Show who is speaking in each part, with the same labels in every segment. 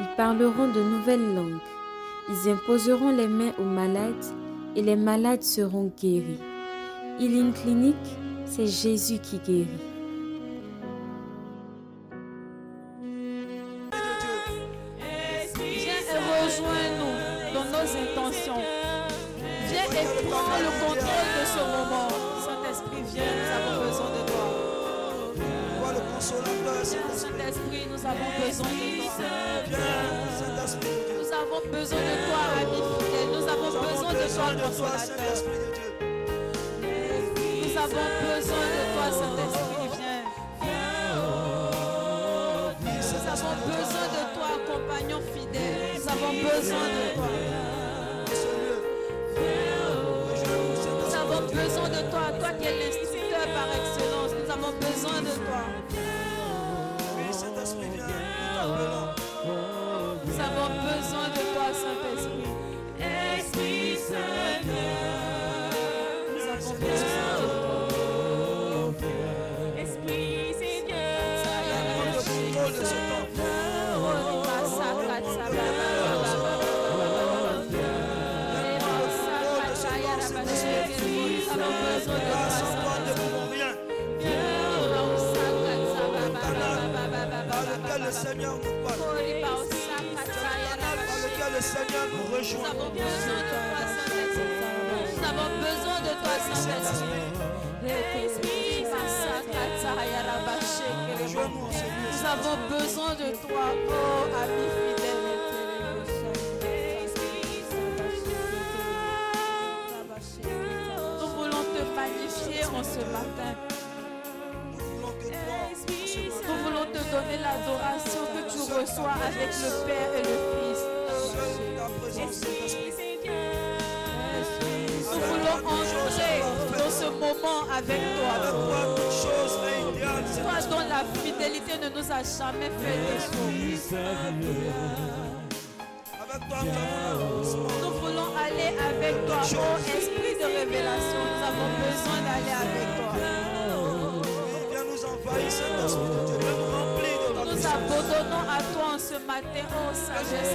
Speaker 1: Ils parleront de nouvelles langues. Ils imposeront les mains aux malades et les malades seront guéris. Healing Clinic, c'est Jésus qui guérit.
Speaker 2: De toi, oh ami fidèle. Nous voulons te magnifier en ce matin.
Speaker 3: Nous voulons
Speaker 2: te donner l'adoration que tu reçois avec le Père et le Fils. Ce moment avec toi.
Speaker 3: toi,
Speaker 2: dont la fidélité ne nous a jamais fait défaut.
Speaker 3: Nous
Speaker 2: voulons aller avec toi. Oh Esprit de révélation, nous avons besoin d'aller avec toi.
Speaker 3: Nous
Speaker 2: abandonnons à toi en ce matin. Oh sagesse.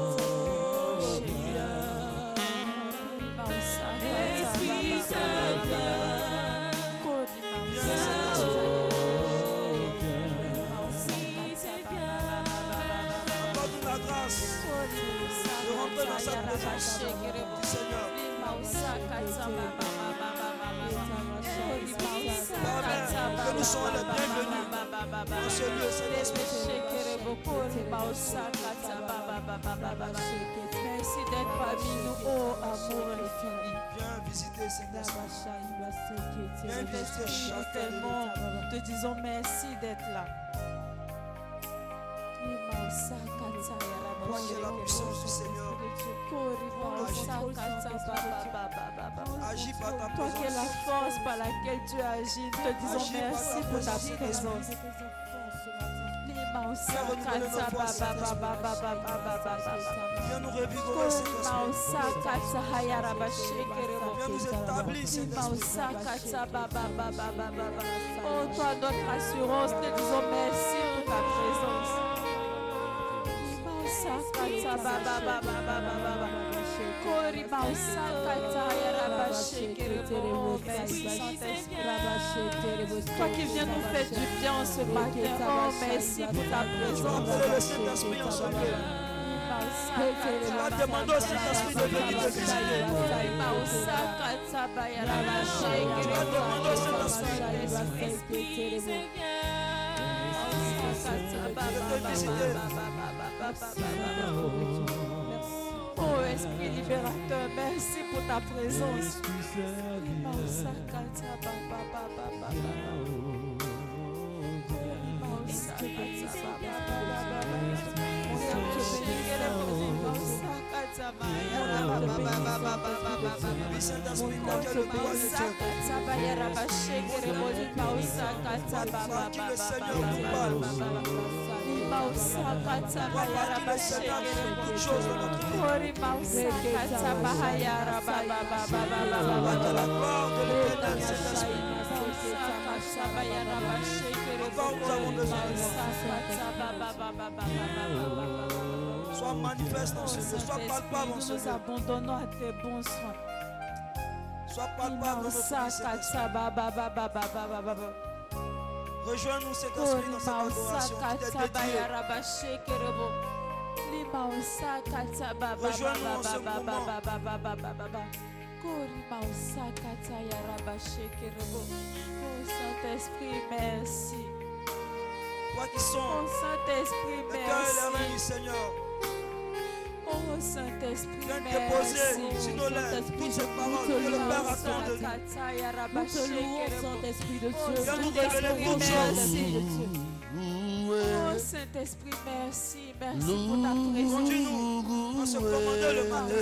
Speaker 3: que nous soyons les bienvenus.
Speaker 2: Merci d'être parmi nous, oh amour infini.
Speaker 3: Viens visiter Saint-Esprit. Viens visiter
Speaker 2: te disons merci d'être là.
Speaker 3: La puissance du Seigneur, agis par ta
Speaker 2: Toi qui es la
Speaker 3: présence.
Speaker 2: force par laquelle tu agis, nous te disons merci
Speaker 3: ta
Speaker 2: pour ta
Speaker 3: présence,
Speaker 2: présence.
Speaker 3: Viens nous revigorer, Saint-Esprit. Viens nous établir.
Speaker 2: Oh, toi, notre assurance, te disons merci pour ta présence.
Speaker 3: Toi qui viens nous faire du bien en ce matin. Oh, merci pour ta présence.
Speaker 2: appeler le Saint-Esprit en ce lieu. Tu vas demander au Saint-Esprit de venir te visiter.
Speaker 3: Oh Esprit libérateur, merci pour ta présence.
Speaker 2: Sois manifeste en ce sois palpable en ce
Speaker 3: Nous abandonnons à tes bons soins.
Speaker 2: Sois palpable en ce Rejoins-nous cet esprit dans cette adoration qui t'est dédiée. Rejoins-nous en ce moment.
Speaker 3: Oh Saint-Esprit, merci.
Speaker 2: Toi qui
Speaker 3: Oh
Speaker 2: sont
Speaker 3: Saint-Esprit,
Speaker 2: le cœur et du
Speaker 3: merci.
Speaker 2: Seigneur.
Speaker 3: Oh Saint-Esprit, merci.
Speaker 2: lèvres toutes ces paroles que le Père attend de nous.
Speaker 3: Nous te louons, Saint-Esprit de Dieu.
Speaker 2: Viens nous révéler toutes choses.
Speaker 3: Oh Saint-Esprit, merci, merci pour ta présence.
Speaker 2: Conduis-nous à se commander le matin.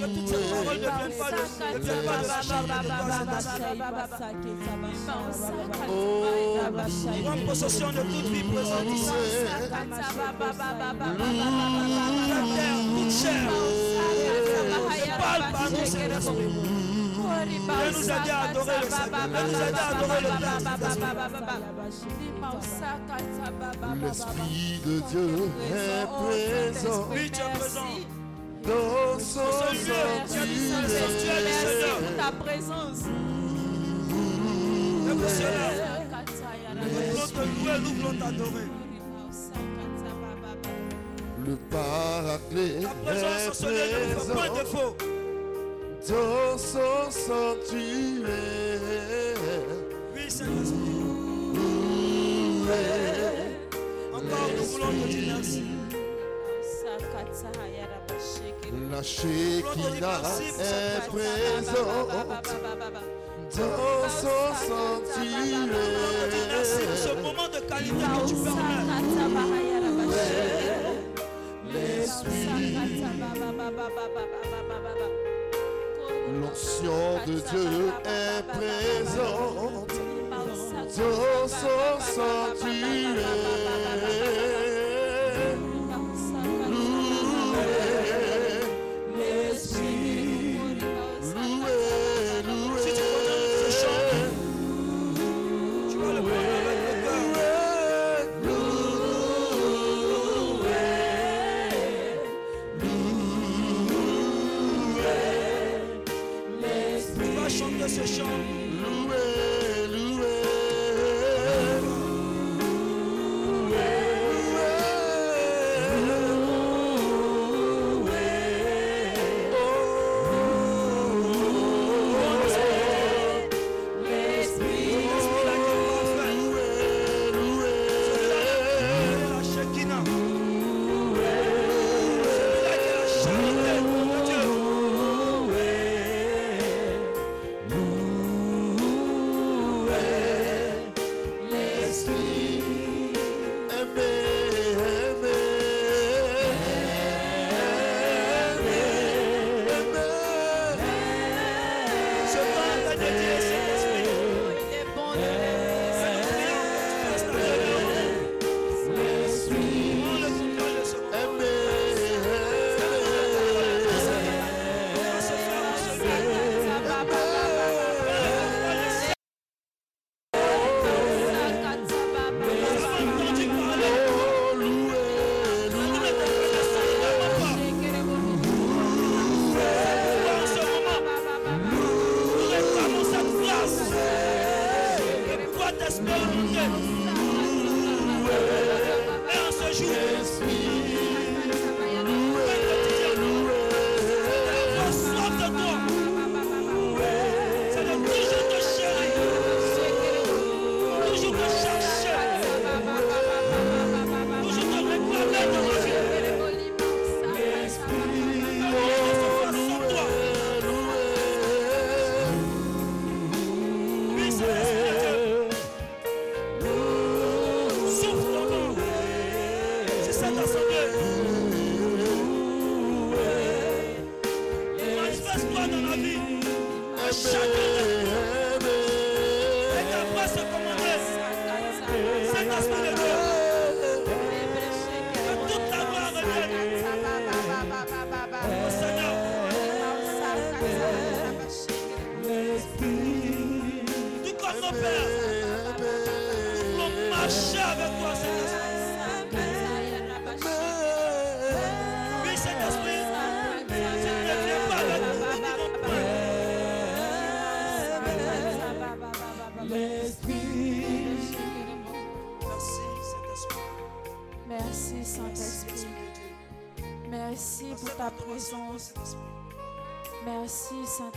Speaker 2: Que toutes ces paroles ne viennent pas de, ne viennent pas de la chair mais de toi, Saint-Esprit. Prends possession de toute vie présente ici. La terre, toute chair. Parle par nous, Saint-Esprit. Viens nous aider à adorer le Seigneur. Viens nous à adorer le Père.
Speaker 4: L'Esprit de Dieu est présent
Speaker 2: Oui, tu es présent.
Speaker 4: dans son
Speaker 2: dit.
Speaker 3: Merci ta présence.
Speaker 2: Nous voulons te louer, nous voulons t'adorer.
Speaker 4: Le paraclet
Speaker 2: Ta présence en ce lieu ne
Speaker 4: est
Speaker 2: nous fait point
Speaker 4: présent
Speaker 2: défaut.
Speaker 4: Dans son sanctuaire.
Speaker 2: Oui, Saint-Esprit. Encore, nous voulons te dire merci.
Speaker 4: La est présente dans son
Speaker 2: ce moment de qualité que tu permets.
Speaker 4: L'onction de Dieu est présente dans son sanctuaire.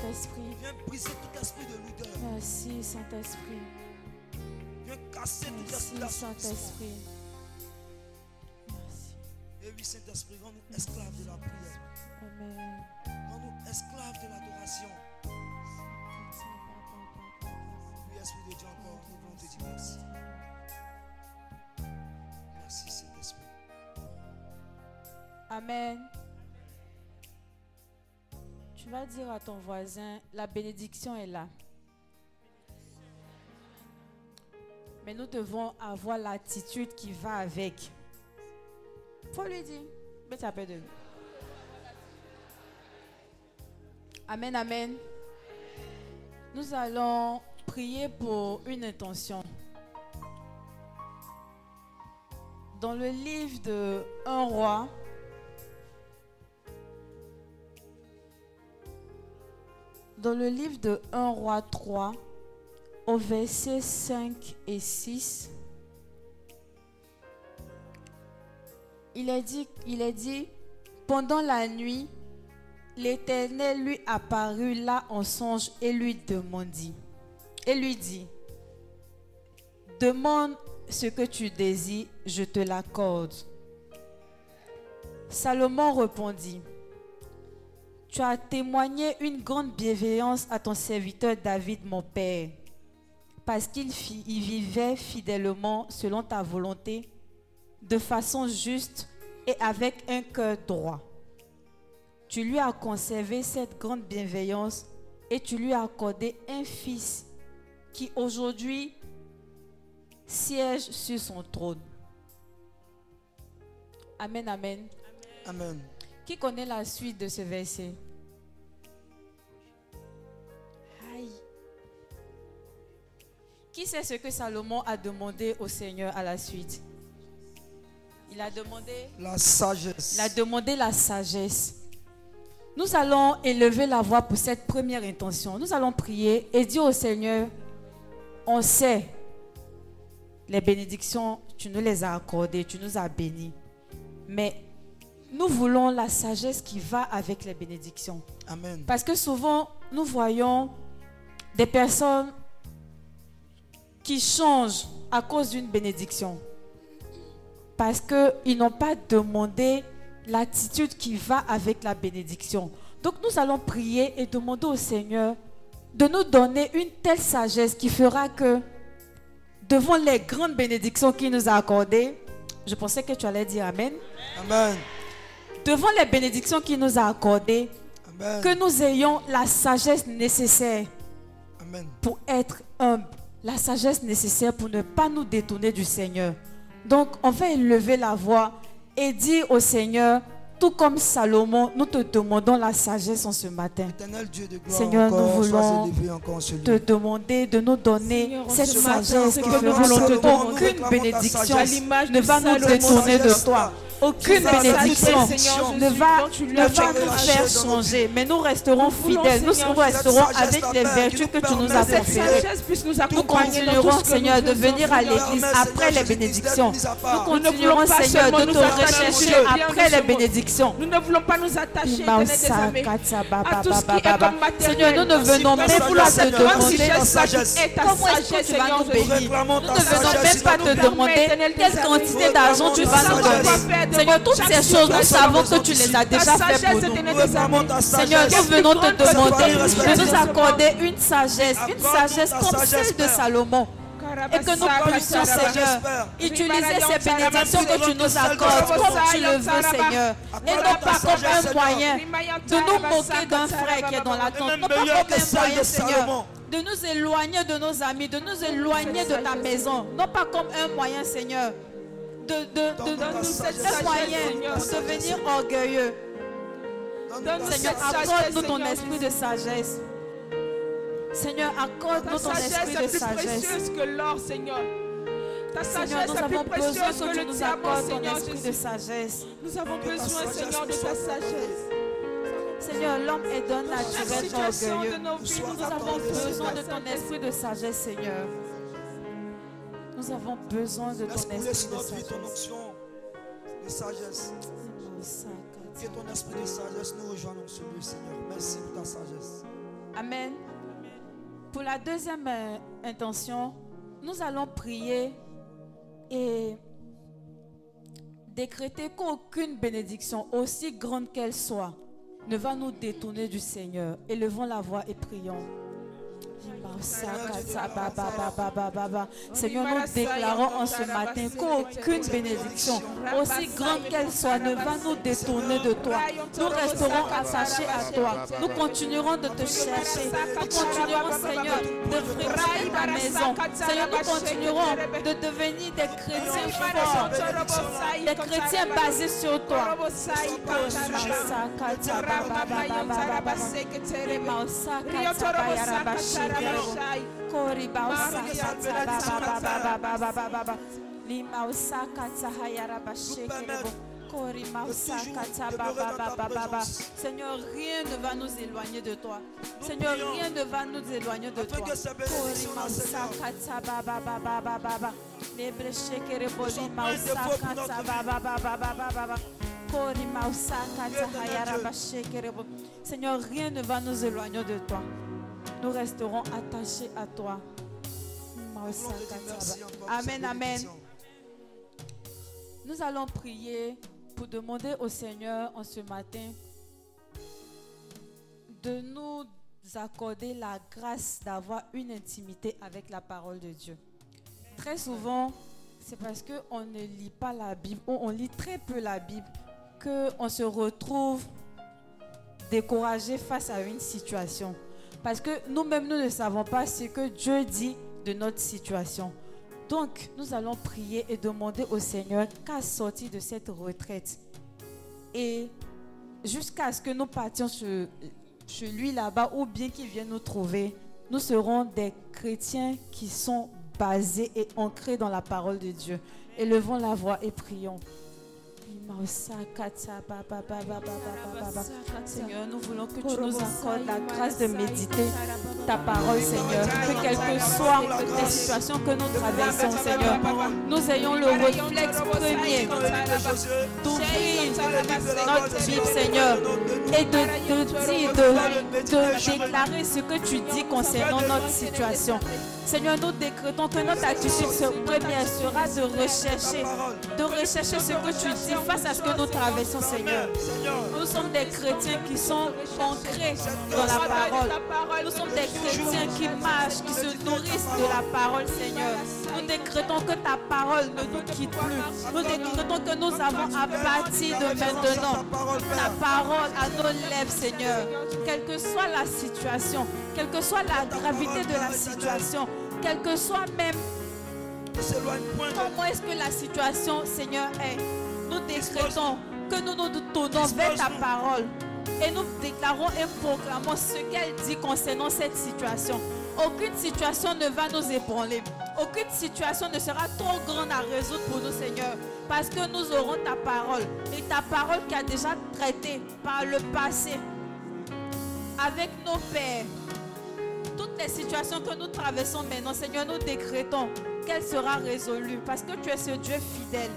Speaker 3: Saint-Esprit. Viens briser tout esprit de l'odeur.
Speaker 2: Merci Saint-Esprit.
Speaker 3: Viens casser tout esprit d'assoupissement.
Speaker 2: Saint-Esprit. Merci.
Speaker 3: Et oui, Saint-Esprit, rends-nous esclaves de la prière.
Speaker 2: Amen.
Speaker 3: Rends-nous esclaves de l'adoration. Oui, Esprit de Dieu, encore, nous voulons te dire merci. Merci, Saint-Esprit.
Speaker 2: Amen. Tu vas dire à ton voisin, la bénédiction est là. Mais nous devons avoir l'attitude qui va avec. Faut lui dire. Mais ça peut de Amen, amen. Nous allons prier pour une intention. Dans le livre de Un roi, dans le livre de 1 roi 3, au verset 5 et 6, il est dit, il est dit pendant la nuit, l'Éternel lui apparut là en songe et lui demandit, et lui dit, demande ce que tu désires, je te l'accorde. Salomon répondit, tu as témoigné une grande bienveillance à ton serviteur David, mon père, parce qu'il vivait fidèlement selon ta volonté, de façon juste et avec un cœur droit. Tu lui as conservé cette grande bienveillance et tu lui as accordé un fils qui aujourd'hui siège sur son trône. Amen, amen.
Speaker 3: Amen.
Speaker 2: Qui connaît la suite de ce verset? Qui sait ce que Salomon a demandé au Seigneur à la suite? Il a demandé,
Speaker 3: La sagesse.
Speaker 2: il a demandé la sagesse. Nous allons élever la voix pour cette première intention. Nous allons prier et dire au Seigneur, on sait les bénédictions, tu nous les as accordées, tu nous as bénis. Mais nous voulons la sagesse qui va avec les bénédictions.
Speaker 3: Amen.
Speaker 2: Parce que souvent, nous voyons des personnes qui changent à cause d'une bénédiction. Parce qu'ils n'ont pas demandé l'attitude qui va avec la bénédiction. Donc nous allons prier et demander au Seigneur de nous donner une telle sagesse qui fera que devant les grandes bénédictions qu'il nous a accordées, je pensais que tu allais dire Amen.
Speaker 3: Amen.
Speaker 2: Devant les bénédictions qu'il nous a accordées,
Speaker 3: Amen.
Speaker 2: que nous ayons la sagesse nécessaire
Speaker 3: Amen.
Speaker 2: pour être humble, la sagesse nécessaire pour ne pas nous détourner du Seigneur. Donc, on va élever la voix et dire au Seigneur, tout comme Salomon, nous te demandons la sagesse en ce matin.
Speaker 3: Éternel Dieu de gloire,
Speaker 2: Seigneur, nous
Speaker 3: encore,
Speaker 2: voulons. Te demander de nous donner
Speaker 5: Seigneur,
Speaker 2: cette
Speaker 5: ce
Speaker 2: sagesse qui
Speaker 5: que nous
Speaker 2: fera
Speaker 5: voulons te
Speaker 2: que aucune
Speaker 3: Nous
Speaker 2: bénédiction ne va nous détourner de toi. aucune bénédiction
Speaker 3: Seigneur,
Speaker 2: ne va, ne va nous faire changer, mais nous resterons fidèles, nous
Speaker 3: Seigneur,
Speaker 2: resterons avec les vertus que
Speaker 6: nous
Speaker 2: tu nous as conférées.
Speaker 3: nous
Speaker 2: Nous continuerons, Seigneur,
Speaker 3: nous
Speaker 2: de venir à l'église après les bénédictions. Nous.
Speaker 3: Nous
Speaker 2: continuerons, Seigneur, de
Speaker 3: nous
Speaker 2: te rechercher après les
Speaker 3: ce Nous ne voulons pas nous attacher, à tout ce qui est
Speaker 2: Seigneur,
Speaker 3: comme matériel.
Speaker 2: nous ne venons même pas te demander
Speaker 6: ta sagesse.
Speaker 2: Comment est-ce que
Speaker 3: sagesse,
Speaker 2: tu vas nous bénir. Nous ne venons même pas te demander quelle quantité d'argent tu vas nous donner. Seigneur, toutes ces choses, nous savons que tu les as déjà faites pour nous. Seigneur, nous venons te demander? de nous accorder une sagesse, une sagesse comme celle de. Salomon. Et que nous puissions, Seigneur, utiliser ces bénédictions que tu nous accordes comme tu le veux, Seigneur. Et non pas comme un moyen de nous moquer d'un frère qui est dans la tente. Non pas comme un moyen, Seigneur, de nous éloigner de nos amis, de nous éloigner de ta maison. Non pas comme un moyen, Seigneur, de, de, de, de- moyen pour devenir orgueilleux. Seigneur, accorde-nous ton esprit de sagesse. Seigneur, accorde-nous
Speaker 3: Ta
Speaker 2: ton
Speaker 3: sagesse
Speaker 2: esprit
Speaker 3: est
Speaker 2: de
Speaker 3: plus
Speaker 2: sagesse.
Speaker 3: précieuse que l'or, Seigneur. Ta
Speaker 2: Seigneur,
Speaker 3: sagesse
Speaker 2: nous
Speaker 3: est
Speaker 2: avons
Speaker 3: plus
Speaker 2: besoin
Speaker 3: précieuse
Speaker 2: que
Speaker 3: que le
Speaker 2: nous
Speaker 3: diamant,
Speaker 2: accordes ton
Speaker 3: Seigneur
Speaker 2: esprit de sagesse.
Speaker 3: Nous avons
Speaker 6: Que ta
Speaker 3: besoin,
Speaker 6: sagesse
Speaker 3: Seigneur, de
Speaker 6: nous
Speaker 3: ta sagesse.
Speaker 2: Seigneur, l'homme est d'un naturel orgueilleux.
Speaker 3: nos vies,
Speaker 2: Nous
Speaker 3: nous
Speaker 2: avons besoin de ton esprit de sagesse, Seigneur. Nous avons besoin de ton esprit
Speaker 6: sur
Speaker 2: de sagesse.
Speaker 6: onction de sagesse. Que ton esprit de sagesse nous rejoigne dans ce lieu, Seigneur. Merci pour ta sagesse.
Speaker 2: Amen. Pour la deuxième euh, intention, nous allons prier et décréter qu'aucune bénédiction, aussi grande qu'elle soit, ne va nous détourner du Seigneur. Élevons la voix et prions. Seigneur, nous déclarons en ce matin qu'aucune bénédiction, aussi grande qu'elle soit, ne va nous détourner de toi. Nous resterons attachés à toi. Nous continuerons de te chercher. Nous continuerons, Seigneur, de fréquenter ta maison. Seigneur, nous continuerons de devenir des chrétiens forts, des chrétiens basés sur toi. Seigneur, rien ne va nous éloigner de toi. Seigneur, rien ne va nous éloigner de toi.
Speaker 6: Seigneur,
Speaker 2: rien ne va nous éloigner de toi. Nous resterons attachés à toi. Amen, amen. Nous allons prier pour demander au Seigneur en ce matin de nous accorder la grâce d'avoir une intimité avec la parole de Dieu. Très souvent, c'est parce qu'on ne lit pas la Bible ou on lit très peu la Bible qu'on se retrouve découragé face à une situation. Parce que nous-mêmes, nous ne savons pas ce que Dieu dit de notre situation. Donc, nous allons prier et demander au Seigneur qu'à sortir de cette retraite et jusqu'à ce que nous partions chez, lui là-bas ou bien qu'il vienne nous trouver, nous serons des chrétiens qui sont basés et ancrés dans la parole de Dieu. Élevons la voix et prions. Seigneur, nous voulons que tu nous accordes la grâce de méditer ta parole, Seigneur. Que quelles que soient les situations que nous traversons, Seigneur, nous ayons le réflexe premier d'ouvrir notre Bible, Seigneur, et de, de dire, de, de déclarer ce que tu dis concernant notre situation. Seigneur, nous décrétons que notre attitude première sera de rechercher, de rechercher ce que tu dis face à ce que nous traversons, Seigneur. Nous sommes des chrétiens qui sont ancrés dans la parole. Nous sommes des chrétiens qui marchent, qui se nourrissent de la parole, Seigneur. Décrétons que ta parole ne nous quitte plus. Nous décrétons que nous avons à partir de maintenant ta parole à nos lèvres, Seigneur. Quelle que soit la situation, quelle que soit la gravité de la situation, quelle que soit même comment est-ce que la situation, Seigneur, est. Nous décrétons que nous nous tournons vers ta parole et nous déclarons et proclamons ce qu'elle dit concernant cette situation. Aucune situation ne va nous ébranler. Aucune situation ne sera trop grande à résoudre pour nous, Seigneur. Parce que nous aurons ta parole. Et ta parole qui a déjà traité par le passé avec nos pères. Toutes les situations que nous traversons maintenant, Seigneur, nous décrétons qu'elle sera résolue. Parce que tu es ce Dieu fidèle.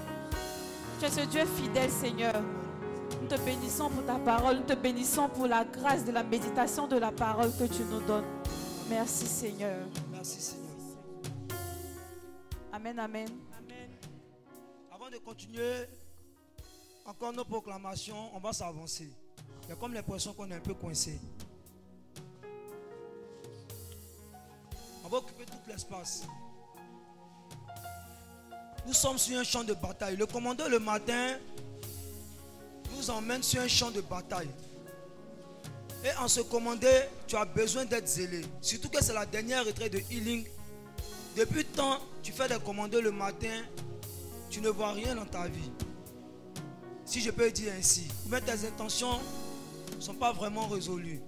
Speaker 2: Tu es ce Dieu fidèle, Seigneur. Nous te bénissons pour ta parole. Nous te bénissons pour la grâce de la méditation de la parole que tu nous donnes. Merci, Seigneur.
Speaker 6: Merci Seigneur.
Speaker 2: Amen, amen.
Speaker 6: Avant de continuer encore nos proclamations, on va s'avancer. Il y a comme l'impression qu'on est un peu coincé. On va occuper tout l'espace. Nous sommes sur un champ de bataille. Le commandeur le matin nous emmène sur un champ de bataille. Et en ce commandé, tu as besoin d'être zélé. Surtout que c'est la dernière retraite de healing. Depuis temps, tu fais des commandés le matin, tu ne vois rien dans ta vie. Si je peux dire ainsi, mais tes intentions ne sont pas vraiment résolues.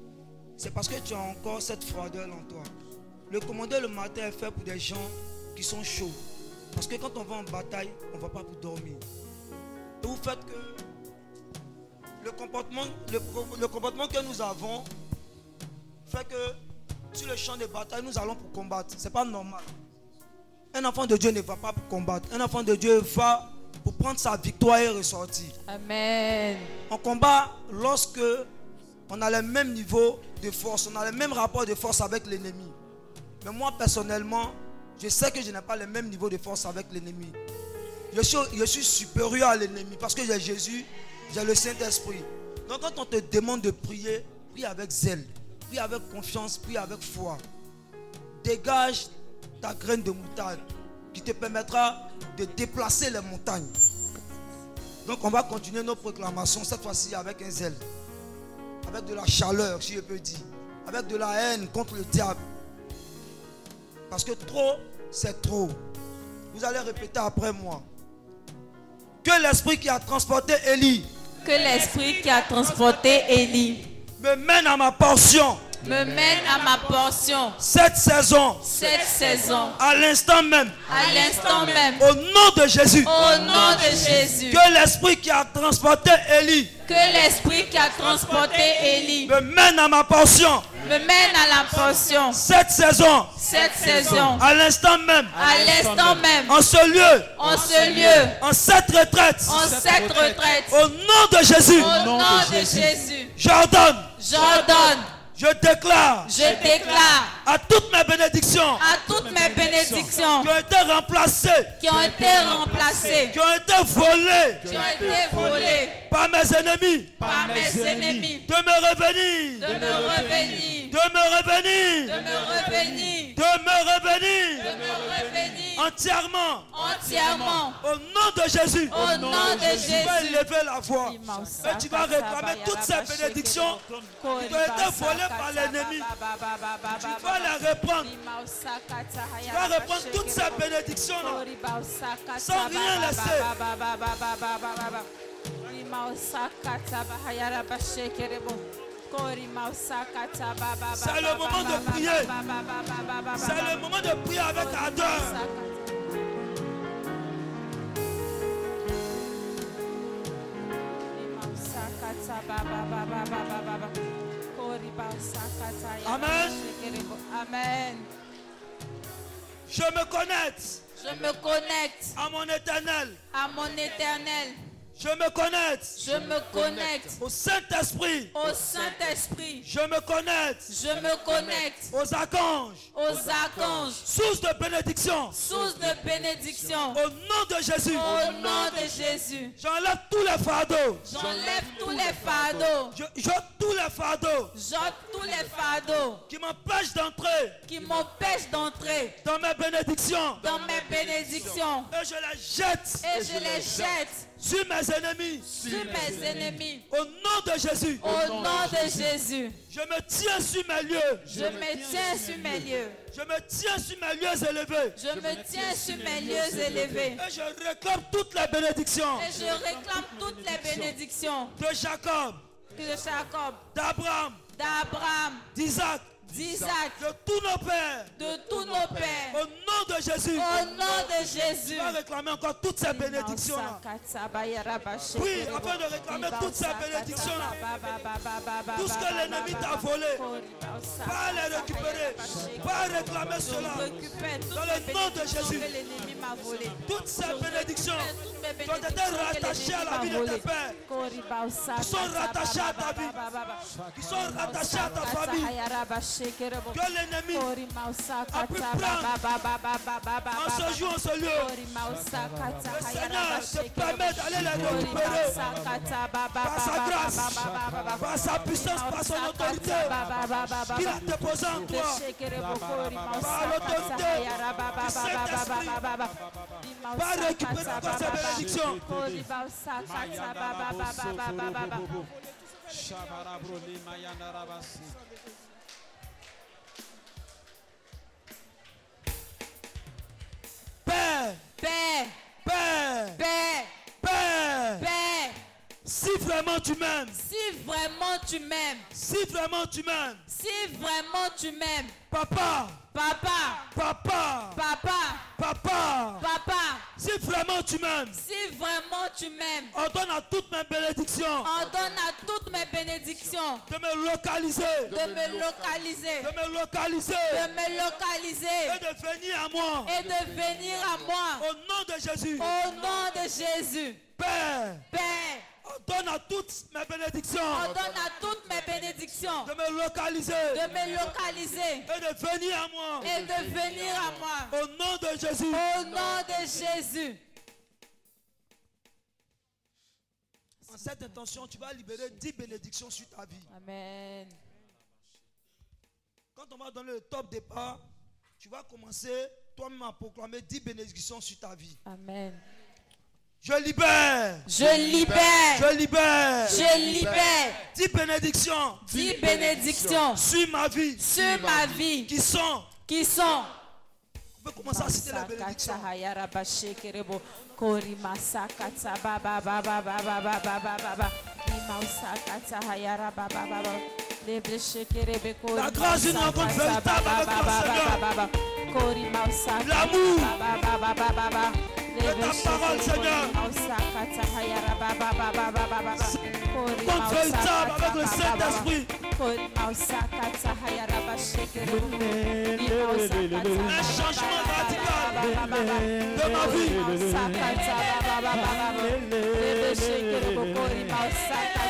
Speaker 6: C'est parce que tu as encore cette froideur en toi. Le commandé le matin est fait pour des gens qui sont chauds. Parce que quand on va en bataille, on ne va pas pour dormir. Et vous faites que le comportement, le, le comportement que nous avons fait que sur le champ de bataille, nous allons pour combattre. Ce n'est pas normal. Un enfant de Dieu ne va pas pour combattre. Un enfant de Dieu va pour prendre sa victoire et ressortir.
Speaker 2: Amen.
Speaker 6: On combat lorsque on a le même niveau de force, on a le même rapport de force avec l'ennemi. Mais moi personnellement, je sais que je n'ai pas le même niveau de force avec l'ennemi. Je suis, je suis supérieur à l'ennemi parce que j'ai Jésus, j'ai le Saint-Esprit. Donc quand on te demande de prier, prie avec zèle, prie avec confiance, prie avec foi. Dégage ta graine de moutarde qui te permettra de déplacer les montagnes. Donc on va continuer nos proclamations, cette fois-ci avec un zèle, avec de la chaleur, si je peux dire, avec de la haine contre le diable. Parce que trop, c'est trop. Vous allez répéter après moi. Que l'esprit qui a transporté Élie
Speaker 2: Que l'esprit qui a transporté Élie.
Speaker 6: Me mène à ma portion
Speaker 2: me mène à ma portion.
Speaker 6: Cette saison,
Speaker 2: cette saison,
Speaker 6: à l'instant même,
Speaker 2: à l'instant même,
Speaker 6: au nom de Jésus.
Speaker 2: au nom de Jésus.
Speaker 6: Que l'esprit qui a transporté Élie.
Speaker 2: Que l'esprit qui a transporté Élie.
Speaker 6: Me mène à ma portion.
Speaker 2: Me mène à la portion.
Speaker 6: Cette saison,
Speaker 2: cette saison,
Speaker 6: à l'instant même,
Speaker 2: à l'instant même,
Speaker 6: en ce lieu,
Speaker 2: en ce lieu,
Speaker 6: en cette retraite,
Speaker 2: en cette retraite,
Speaker 6: au nom de Jésus.
Speaker 2: au nom de Jésus.
Speaker 6: J'ordonne,
Speaker 2: J'ordonne,
Speaker 6: je déclare
Speaker 2: je déclare
Speaker 6: à toutes mes bénédictions
Speaker 2: à toutes mes bénédictions
Speaker 6: qui ont été remplacées,
Speaker 2: qui ont été remplacées,
Speaker 6: qui ont été volées
Speaker 2: qui ont été volées
Speaker 6: par mes ennemis,
Speaker 2: par mes ennemis,
Speaker 6: de me revenir,
Speaker 2: de me revenir,
Speaker 6: de me revenir,
Speaker 2: de me revenir,
Speaker 6: de me revenir.
Speaker 2: De me revenir
Speaker 6: entièrement
Speaker 2: entièrement
Speaker 6: au nom de Jésus.
Speaker 2: au nom de
Speaker 6: Tu vas
Speaker 2: Jésus.
Speaker 6: élever la voix et tu vas réclamer toutes ces bénédictions qui ont été volées par l'ennemi. Tu vas les reprendre. Tu vas reprendre toutes ces bénédictions-là. Sans rien laisser.
Speaker 2: C'est
Speaker 6: le moment de prier. C'est le moment de prier avec ardeur. Amen.
Speaker 2: Amen.
Speaker 6: Je me connecte
Speaker 2: Je me connecte
Speaker 6: à mon éternel.
Speaker 2: à mon éternel.
Speaker 6: Je me connecte
Speaker 2: Je me connecte
Speaker 6: au Saint-Esprit.
Speaker 2: au Saint-Esprit.
Speaker 6: Je me connecte
Speaker 2: Je me connecte
Speaker 6: aux archanges.
Speaker 2: aux archanges.
Speaker 6: Source de bénédiction.
Speaker 2: Source de bénédiction.
Speaker 6: Au nom de Jésus.
Speaker 2: Au nom de Jésus.
Speaker 6: J'enlève tous les fardeaux.
Speaker 2: J'enlève tous les fardeaux.
Speaker 6: Je j'ôte tous les fardeaux
Speaker 2: J'ôte tous les fardeaux
Speaker 6: qui m'empêchent d'entrer
Speaker 2: qui m'empêchent d'entrer
Speaker 6: dans mes bénédictions.
Speaker 2: dans mes bénédictions.
Speaker 6: Et je les jette
Speaker 2: Et je les jette
Speaker 6: sur mes ennemis.
Speaker 2: sur mes ennemis.
Speaker 6: Au nom de Jésus.
Speaker 2: Au nom de Jésus.
Speaker 6: Je me tiens sur mes lieux.
Speaker 2: Je me tiens sur mes lieux.
Speaker 6: Je me tiens sur mes lieux élevés.
Speaker 2: Je me tiens sur mes lieux élevés.
Speaker 6: Et je réclame toutes les bénédictions
Speaker 2: Et je réclame toutes les bénédictions
Speaker 6: de Jacob,
Speaker 2: de Jacob,
Speaker 6: d'Abraham,
Speaker 2: d'Abraham,
Speaker 6: d'Isaac,
Speaker 2: d'Isaac,
Speaker 6: de tous nos pères.
Speaker 2: de tous nos pères.
Speaker 6: Au nom de Jésus.
Speaker 2: Au nom de Jésus.
Speaker 6: Tu vas réclamer encore toutes ces bénédictions-là. Oui, afin de réclamer toutes ces bénédictions-là. Tout ce que l'ennemi t'a volé, va les récupérer. Va réclamer cela. Dans le nom de Jésus. Toutes ces bénédictions ont été rattachées à la vie de tes pères, qui sont rattachées à ta vie, qui sont rattachées à ta famille, que l'ennemi a pu prendre en ce jour, en ce lieu. Le Seigneur te permet d'aller les récupérer par sa grâce, par sa puissance, par son autorité qu'il a déposé en toi. Par l'autorité du Saint-Esprit, va récupérer encore bénédictions. Vraiment tu m'aimes,
Speaker 2: si vraiment tu m'aimes,
Speaker 6: si vraiment tu m'aimes,
Speaker 2: si vraiment tu m'aimes,
Speaker 6: papa,
Speaker 2: papa,
Speaker 6: papa,
Speaker 2: papa,
Speaker 6: papa,
Speaker 2: papa,
Speaker 6: si vraiment tu m'aimes,
Speaker 2: si vraiment tu m'aimes,
Speaker 6: ordonne à toutes mes bénédictions.
Speaker 2: Ordonne à toutes mes bénédictions.
Speaker 6: De me localiser,
Speaker 2: de me localiser,
Speaker 6: de me localiser.
Speaker 2: De me localiser.
Speaker 6: Et de venir à moi.
Speaker 2: et de venir à moi.
Speaker 6: Au nom de Jésus,
Speaker 2: Au nom de Jésus,
Speaker 6: Père,
Speaker 2: Père,
Speaker 6: ordonne à toutes mes bénédictions
Speaker 2: ordonne à toutes mes bénédictions
Speaker 6: de me localiser
Speaker 2: de me localiser
Speaker 6: et de venir à moi.
Speaker 2: et de venir à moi.
Speaker 6: Au nom de Jésus,
Speaker 2: Au nom de Jésus.
Speaker 6: en cette intention, tu vas libérer 10 bénédictions sur ta vie.
Speaker 2: Amen.
Speaker 6: Quand on va donner le top départ, tu vas commencer toi-même à proclamer 10 bénédictions sur ta vie.
Speaker 2: Amen.
Speaker 6: Je libère,
Speaker 2: Je libère.
Speaker 6: je libère
Speaker 2: Je libère
Speaker 6: 10 bénédictions
Speaker 2: dix bénédictions
Speaker 6: sur ma vie
Speaker 2: sur ma vie
Speaker 6: qui sont?
Speaker 2: qui sont?
Speaker 6: On peut commencer à citer les bénédictions.
Speaker 2: La
Speaker 6: grâce d'une rencontre véritable avec toi, Seigneur. L'amour. Ta parole, Seigneur. Rencontre véritable avec le Saint-Esprit. Un changement radical de ma vie.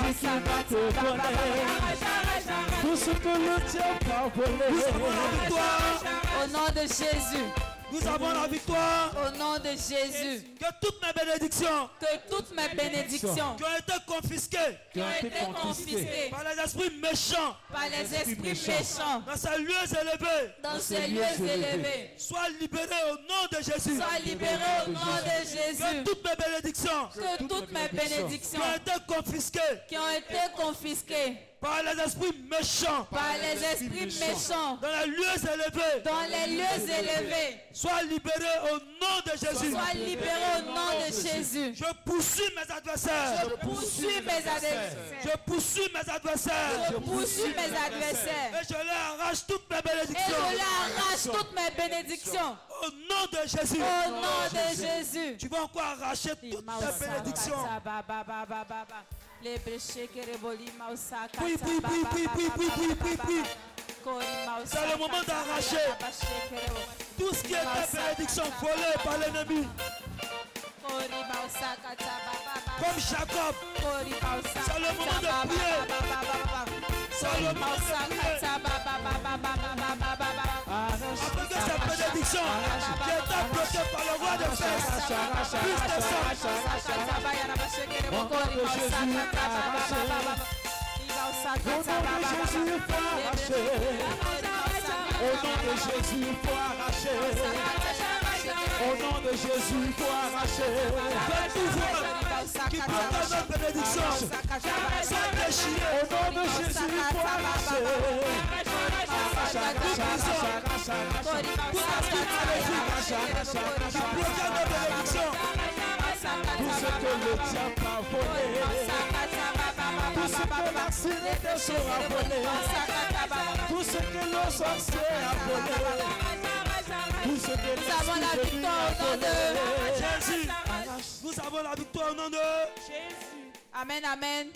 Speaker 5: si ça va te Tout ce que le
Speaker 2: Au nom de Jésus.
Speaker 6: Nous avons la victoire.
Speaker 2: au nom de Jésus,
Speaker 6: Que toutes mes bénédictions
Speaker 2: que toutes mes bénédictions
Speaker 6: qui ont été confisquées
Speaker 2: qui ont été confisquées
Speaker 6: par les esprits méchants
Speaker 2: par les esprits méchants
Speaker 6: dans ces lieux élevés
Speaker 2: dans ces lieux élevés
Speaker 6: soient libérées au nom de Jésus.
Speaker 2: libérés au nom de
Speaker 6: Que
Speaker 2: Jésus.
Speaker 6: toutes mes bénédictions
Speaker 2: Que toutes mes
Speaker 6: qui
Speaker 2: bénédictions
Speaker 6: ont été confisquées
Speaker 2: qui ont été confisquées
Speaker 6: par les esprits méchants
Speaker 2: par les esprits méchants
Speaker 6: dans les lieux élevés
Speaker 2: dans les lieux élevés
Speaker 6: soient libérées au nom de Jésus.
Speaker 2: soient libérés au nom de Jésus.
Speaker 6: Je poursuis mes adversaires.
Speaker 2: Je poursuis mes adversaires.
Speaker 6: Je poursuis mes adversaires.
Speaker 2: Je poursuis mes adversaires.
Speaker 6: Et je leur arrache toutes mes
Speaker 2: Et
Speaker 6: bénédictions.
Speaker 2: je leur arrache toutes mes bénédictions.
Speaker 6: Au nom de Jésus.
Speaker 2: Au nom de Jésus.
Speaker 6: Tu vas encore arracher toutes tes bénédictions.
Speaker 2: Oui,
Speaker 6: oui, oui, oui, oui, oui, oui, oui, oui. C'est le moment d'arracher tout ce qui était bénédiction volée par l'ennemi. Comme Jacob, c'est le moment de prier. C'est le moment de prier qui est par le roi de
Speaker 5: Au nom de Jésus. Au nom de Jésus. Au nom de Jésus. Au nom de Jésus, faut arracher.
Speaker 6: De
Speaker 5: Au nom de Jésus, faut arracher.
Speaker 2: Nous avons la victoire.
Speaker 6: Jésus, nous avons la victoire de
Speaker 2: Amen, amen.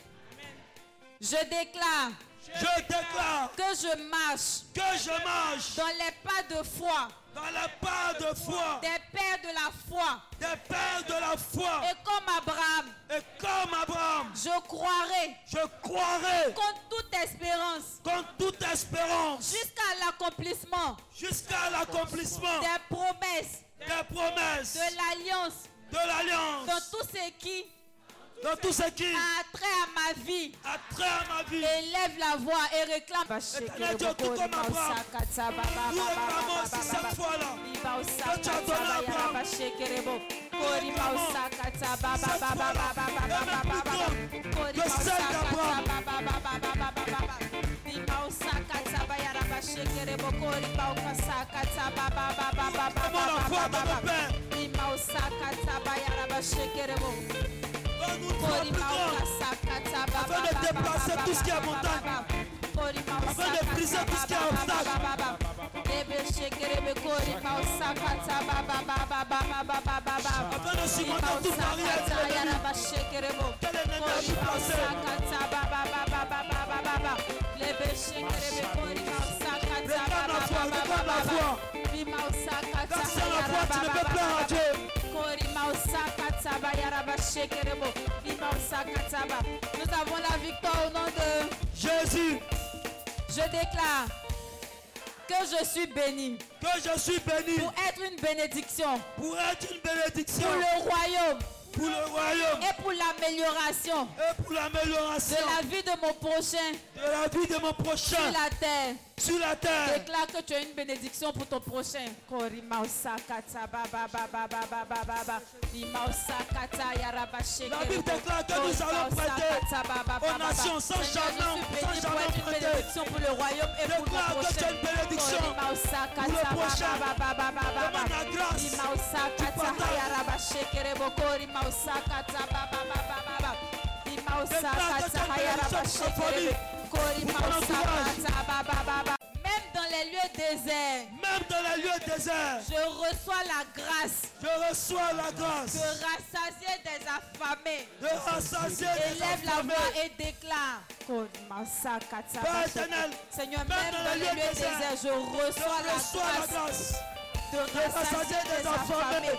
Speaker 2: Je déclare
Speaker 6: Je déclare
Speaker 2: que je marche
Speaker 6: que je marche
Speaker 2: dans les pas de foi.
Speaker 6: dans la part de foi.
Speaker 2: Des pères de la foi.
Speaker 6: des pères de la foi.
Speaker 2: Et comme Abraham,
Speaker 6: Et comme Abraham,
Speaker 2: je croirai
Speaker 6: je croirai
Speaker 2: contre toute espérance.
Speaker 6: contre toute espérance.
Speaker 2: Jusqu'à l'accomplissement.
Speaker 6: Jusqu'à l'accomplissement.
Speaker 2: Des promesses.
Speaker 6: Des promesses.
Speaker 2: De l'alliance.
Speaker 6: De l'alliance.
Speaker 2: Dans tout ce qui
Speaker 6: dans tout ce qui
Speaker 2: a trait à ma vie.
Speaker 6: a trait à ma vie.
Speaker 2: Élève la voix et réclame.
Speaker 6: Éternel Dieu, tout comme Abraham, Nous réclamons aussi cette fois-là que tu as donné à Abraham. Que celle d'Abraham. Comment la foi de nos pères donne-nous une foi plus grande afin de déplacer tout ce qui est montagne, afin de briser tout ce qui est obstacle. Afin de surmonter toute barrière de l'ennemi. A pu placer Réclame la foi, réclame la foi. Sans la foi, tu ne peux à Dieu.
Speaker 2: Nous avons la victoire au nom de...
Speaker 6: Jésus,
Speaker 2: Je déclare que je suis béni.
Speaker 6: Que je suis béni.
Speaker 2: Pour être une bénédiction.
Speaker 6: Pour être une bénédiction.
Speaker 2: Pour le royaume.
Speaker 6: Pour le royaume.
Speaker 2: Et pour l'amélioration.
Speaker 6: Et pour
Speaker 2: de
Speaker 6: l'amélioration
Speaker 2: la vie de mon prochain
Speaker 6: de la vie de mon prochain
Speaker 2: sur la terre.
Speaker 6: sur la terre.
Speaker 2: Déclare que tu es une bénédiction pour ton prochain.
Speaker 6: La Bible déclare que nous allons prêter aux nations sans jamais, jamais prêter.
Speaker 2: bénédiction pour le royaume et pour
Speaker 6: Déclare
Speaker 2: mon
Speaker 6: que tu es
Speaker 2: prochain.
Speaker 6: une bénédiction pour le prochain. Demande la grâce.
Speaker 2: Même dans les lieux déserts,
Speaker 6: Même dans les lieux déserts,
Speaker 2: je reçois la grâce.
Speaker 6: Je reçois la
Speaker 2: de
Speaker 6: grâce
Speaker 2: rassasier des affamés.
Speaker 6: de rassasier les
Speaker 2: Élève la voix et déclare. Seigneur,
Speaker 6: même dans les lieux déserts,
Speaker 2: je reçois la grâce de
Speaker 6: rassasier des
Speaker 2: des
Speaker 6: affamés.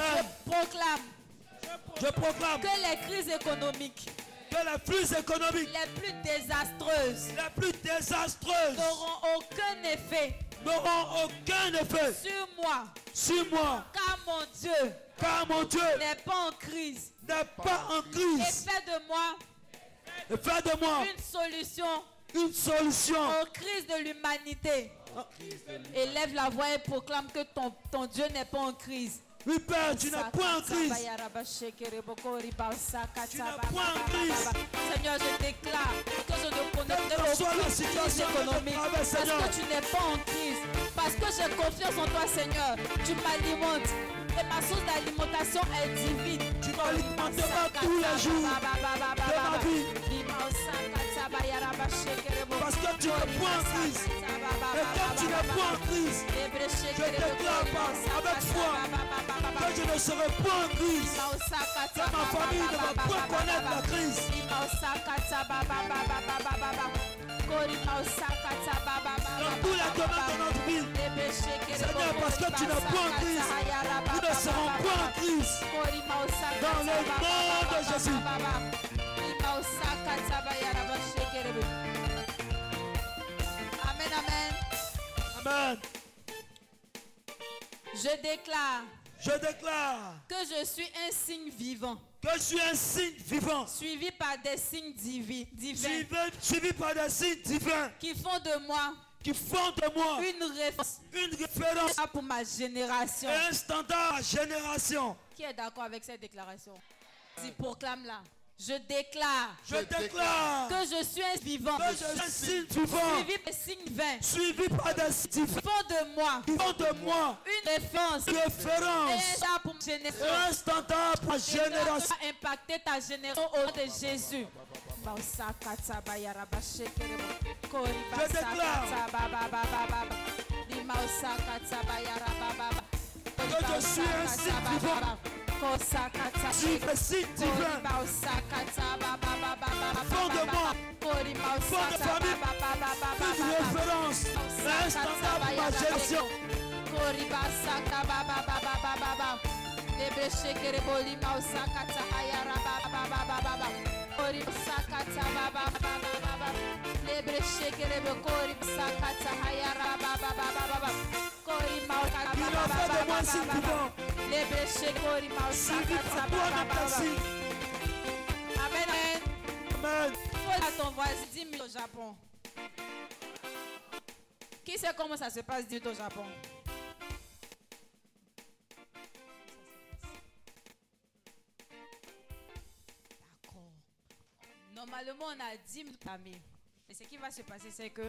Speaker 2: amen. Amen. Proclame
Speaker 6: Je proclame
Speaker 2: que les crises économiques
Speaker 6: que les flux économiques
Speaker 2: les plus désastreuses
Speaker 6: les plus désastreuses
Speaker 2: n'auront aucun effet
Speaker 6: n'auront aucun effet
Speaker 2: sur moi,
Speaker 6: sur moi,
Speaker 2: car mon Dieu
Speaker 6: car mon Dieu
Speaker 2: n'est pas en crise
Speaker 6: n'est pas en
Speaker 2: et
Speaker 6: crise.
Speaker 2: fait de moi
Speaker 6: Et fais de moi
Speaker 2: une solution
Speaker 6: une solution.
Speaker 2: aux crises de l'humanité. Élève la voix et proclame que ton, ton Dieu n'est pas en crise.
Speaker 6: Oui, Père, tu n'es point en crise.
Speaker 2: Seigneur, je déclare que je ne connais
Speaker 6: soit la situation
Speaker 2: économique parce que tu n'es pas en crise. Parce que j'ai confiance en toi, Seigneur. Tu m'alimentes et ma source d'alimentation est divine.
Speaker 6: Tu m'alimenteras tous les jours de ma vie. Parce que tu n'es point en crise. Et comme tu n'es point en crise, je déclare avec foi que je ne serai point en crise. Que ma famille ne va point connaître la crise. Dans tous les domaines de notre vie, Seigneur, parce que tu n'es point en crise, nous ne serons point en crise. Dans le nom de Jésus.
Speaker 2: Amen, amen.
Speaker 6: Amen.
Speaker 2: Je déclare
Speaker 6: Je déclare
Speaker 2: que je suis un signe vivant,
Speaker 6: que je suis un signe vivant,
Speaker 2: suivi par des signes divi- divins,
Speaker 6: suivi, suivi par des signes divins
Speaker 2: qui font de moi
Speaker 6: qui font de moi
Speaker 2: une référence
Speaker 6: une référence
Speaker 2: pour ma génération.
Speaker 6: et un standard génération.
Speaker 2: Qui est d'accord avec cette déclaration? Vas-y, proclame-la. Je déclare
Speaker 6: Je déclare
Speaker 2: que je suis un vivant,
Speaker 6: que je suis un signe vivant,
Speaker 2: suivi par des signes vains,
Speaker 6: suivi par des signes divins
Speaker 2: font de moi.
Speaker 6: Font de moi.
Speaker 2: Une référence.
Speaker 6: Une
Speaker 2: et
Speaker 6: référence.
Speaker 2: Un standard pour ma
Speaker 6: et
Speaker 2: génération.
Speaker 6: un standard pour génération.
Speaker 2: a impacté ta génération au nom de Jésus. Je
Speaker 6: je suis un site vivant. Tu es site divin. Fond de moi, fond de famille, référence, pour baba cori sakata baba baba baba. Lebre shake lebre cori sakata hayara baba baba baba. Cori mal baba
Speaker 2: baba baba lebre shake cori mal sakata baba baba
Speaker 6: amen.
Speaker 2: Amen. À ton voisin dis o au Japon. Qui sait comment ça se passe dit au Japon. Normalement, on a 10 minutes par main. Mais ce qui va se passer, c'est que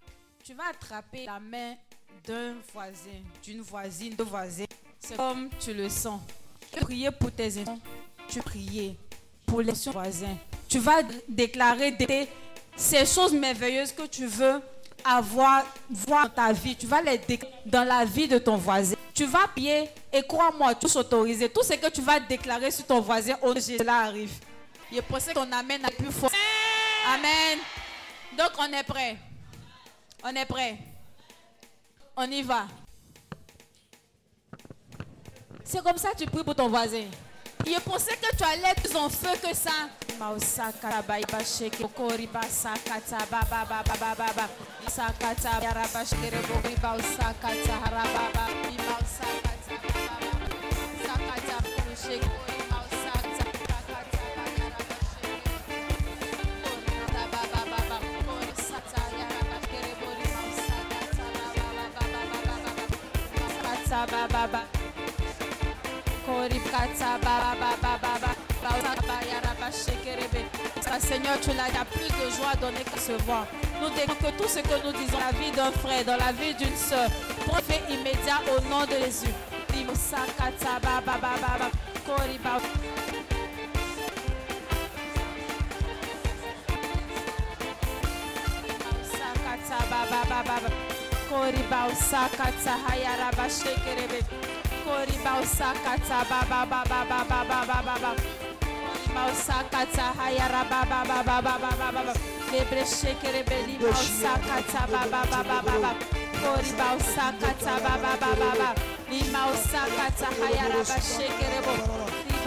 Speaker 2: tu vas attraper la main d'un voisin, d'une voisine, de voisin. C'est comme tu le sens. Tu peux prier pour tes enfants. Tu peux prier pour les voisins. Tu vas déclarer ces choses merveilleuses que tu veux avoir, voir dans ta vie. Tu vas les déclarer dans la vie de ton voisin. Tu vas prier et crois-moi, tous autorisés. Tout ce que tu vas déclarer sur ton voisin, Jésus, cela arrive. Je pense que ton amen est plus fort. Amen. Donc on est prêt. On est prêt. On y va. C'est comme ça que tu pries pour ton voisin. Je pensais que tu allais plus en feu que ça. Seigneur, tu l'as, plus de joie à donner qu'à se voir. Nous déclarons que tout ce que nous disons, la vie d'un frère, dans la vie d'une sœur, pour fait immédiat au nom de Jésus. Kori bausa katsa hayara bashekere be. Kori bausa katsa ba ba ba ba ba ba ba Koribausakata Hayaraba Shekerebe. Koribausakata Baba Baba ba ba ba ba ba. Baba ba Baba Baba. Lebre Shekerebe ba ba ba ba. Koribausakata Baba Baba Baba. Limausakata Hayaraba Shekerebo.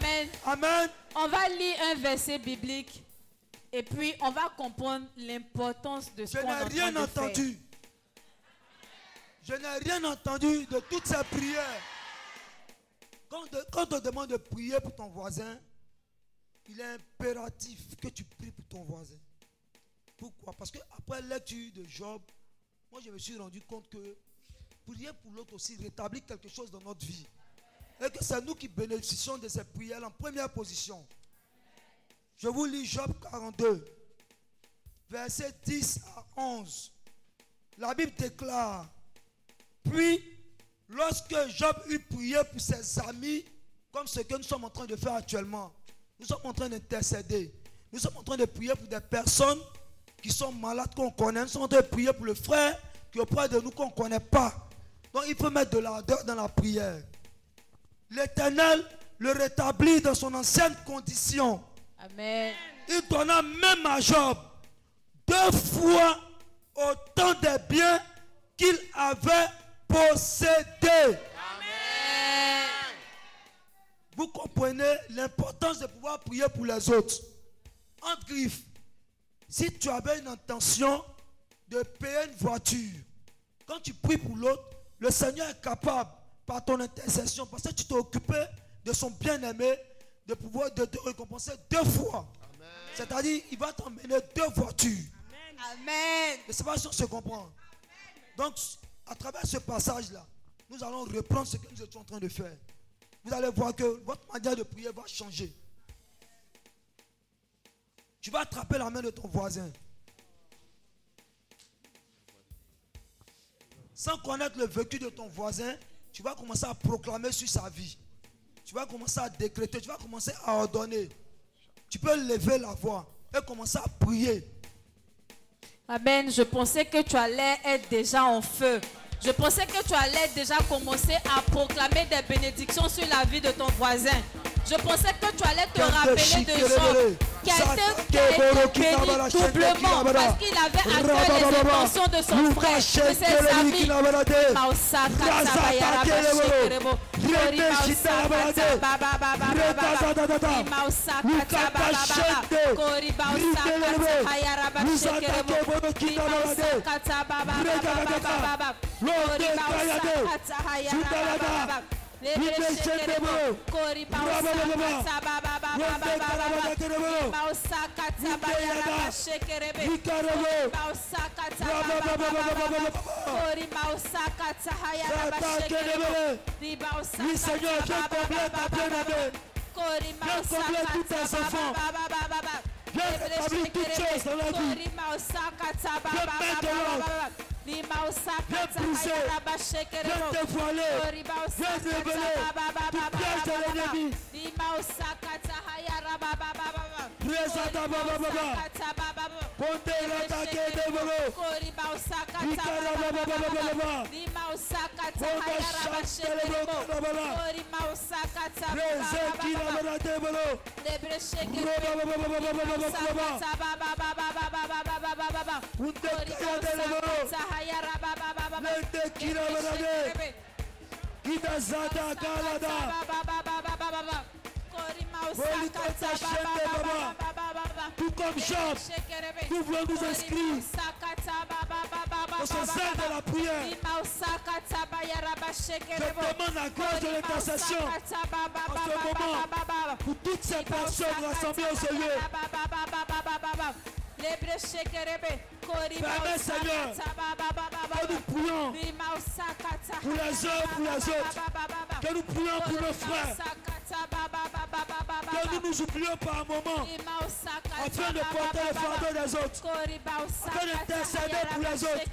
Speaker 2: amen. amen. On va lire un verset biblique et puis on va comprendre l'importance de ce
Speaker 6: Je
Speaker 2: qu'on en
Speaker 6: n'ai rien
Speaker 2: faire.
Speaker 6: entendu. Je n'ai rien entendu de toutes ces prières. Quand, de- quand on te demande de prier pour ton voisin, il est impératif que tu pries pour ton voisin. Pourquoi? Parce que après lecture de Job, moi je me suis rendu compte que prier pour l'autre aussi rétablit quelque chose dans notre vie. Et que c'est nous qui bénéficions de ces prières en première position. Je vous lis Job 42, versets 10 à 11. La Bible déclare, puis lorsque Job eut prié pour ses amis, comme ce que nous sommes en train de faire actuellement, nous sommes en train d'intercéder. Nous sommes en train de prier pour des personnes qui sont malades qu'on connaît. Nous sommes en train de prier pour le frère qui est auprès de nous qu'on ne connaît pas. Donc il faut mettre de l'ardeur dans la prière. L'Éternel le rétablit dans son ancienne condition.
Speaker 7: Amen.
Speaker 6: Il donna même à Job deux fois autant de biens qu'il avait possédés. Vous comprenez l'importance de pouvoir prier pour les autres. Entre griffes, si tu avais une intention de payer une voiture, quand tu pries pour l'autre, le Seigneur est capable, par ton intercession, parce que tu t'es occupé de son bien-aimé, de pouvoir de te récompenser deux fois. C'est-à-dire, il va t'emmener deux voitures.
Speaker 7: Amen.
Speaker 6: Et c'est pas sûr se comprendre. Donc, à travers ce passage-là, nous allons reprendre ce que nous étions en train de faire. Vous allez voir que votre manière de prier va changer. Tu vas attraper la main de ton voisin. Sans connaître le vécu de ton voisin, tu vas commencer à proclamer sur sa vie. Tu vas commencer à décréter, tu vas commencer à ordonner. Tu peux lever la voix et commencer à prier.
Speaker 7: Amen. Je pensais que tu allais être déjà en feu. Je pensais que tu allais déjà commencer à proclamer des bénédictions sur la vie de ton voisin. Je pensais que tu allais te rappeler de Job qui a été, qui a été béni doublement parce qu'il avait cœur les intentions de son frère, de ses amis. Tabayaraba Shekerebo. Kori Maosaka Tababababababa. Maosaka Tababababa. Kori Maosaka Tabayaraba Shekerebo. Kori Maosaka Tababababababa. Kori Maosaka Tabayaraba. Kori Maosaka Tabababababa. Maosaka Tabayaraba
Speaker 2: Viens.
Speaker 7: Kori
Speaker 2: Viens.
Speaker 7: Tabababababa.
Speaker 2: Viens toutes choses dans la Présenta Baba Baba. De. Tout comme Job, nous voulons nous inscrire dans ce zèle de la prière. Je demande la grâce de l'intercession en ce moment pour toutes ces personnes rassemblées au Seigneur. Permets, Seigneur, que nous prions pour les uns pour les autres. Que nous prions pour nos frères. Que nous nous oublions par un moment afin de porter le fardeau des autres. Afin d'intercéder pour les autres.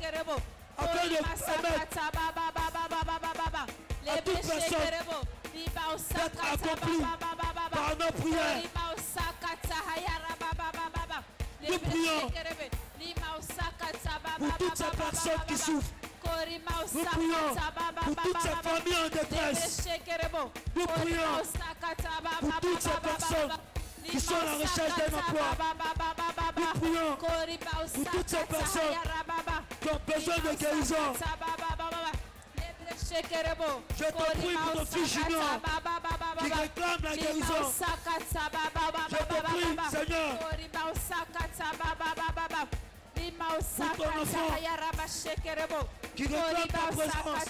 Speaker 2: Afin de permettre à toute personne d'être accomplie par nos prières. Nous prions pour toutes ces personnes qui souffrent. Nous prions pour toutes ces familles en détresse. Nous prions pour toutes ces personnes qui sont à la recherche d'un emploi. Nous prions pour toutes ces personnes qui ont besoin de guérison. Je te prie pour ton fils Junior qui réclame la guérison. Je te prie, Seigneur, pour ton enfant qui réclame ta présence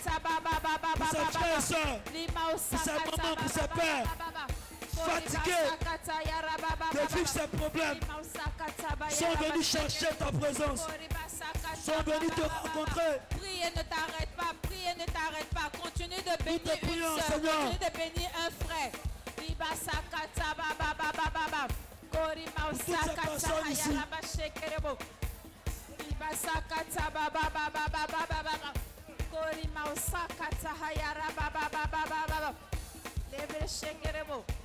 Speaker 2: pour ses frères et sœurs, pour ses mamans, pour ses pères.
Speaker 3: fatigués de vivre ces problèmes sont venus chercher ta présence, sont venus te rencontrer.
Speaker 2: Prie et ne t'arrête pas, prie et ne t'arrête pas. Continue de bénir une
Speaker 3: prions, Seigneur.
Speaker 2: continue de bénir un frère. Ma
Speaker 3: toutes ces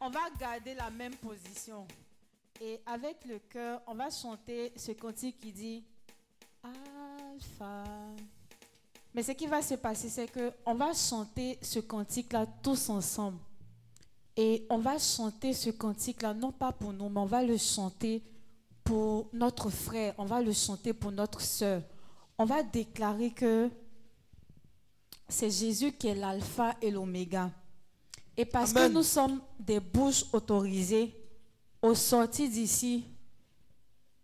Speaker 2: On va garder la même position. Et avec le cœur, on va chanter ce cantique qui dit Alpha. Mais ce qui va se passer, c'est que on va chanter ce cantique-là tous ensemble. Et on va chanter ce cantique-là, non pas pour nous, mais on va le chanter pour notre frère, on va le chanter pour notre sœur. On va déclarer que c'est Jésus qui est l'alpha et l'oméga. Et parce
Speaker 3: Amen.
Speaker 2: que nous sommes des bouches autorisées, au sortir d'ici,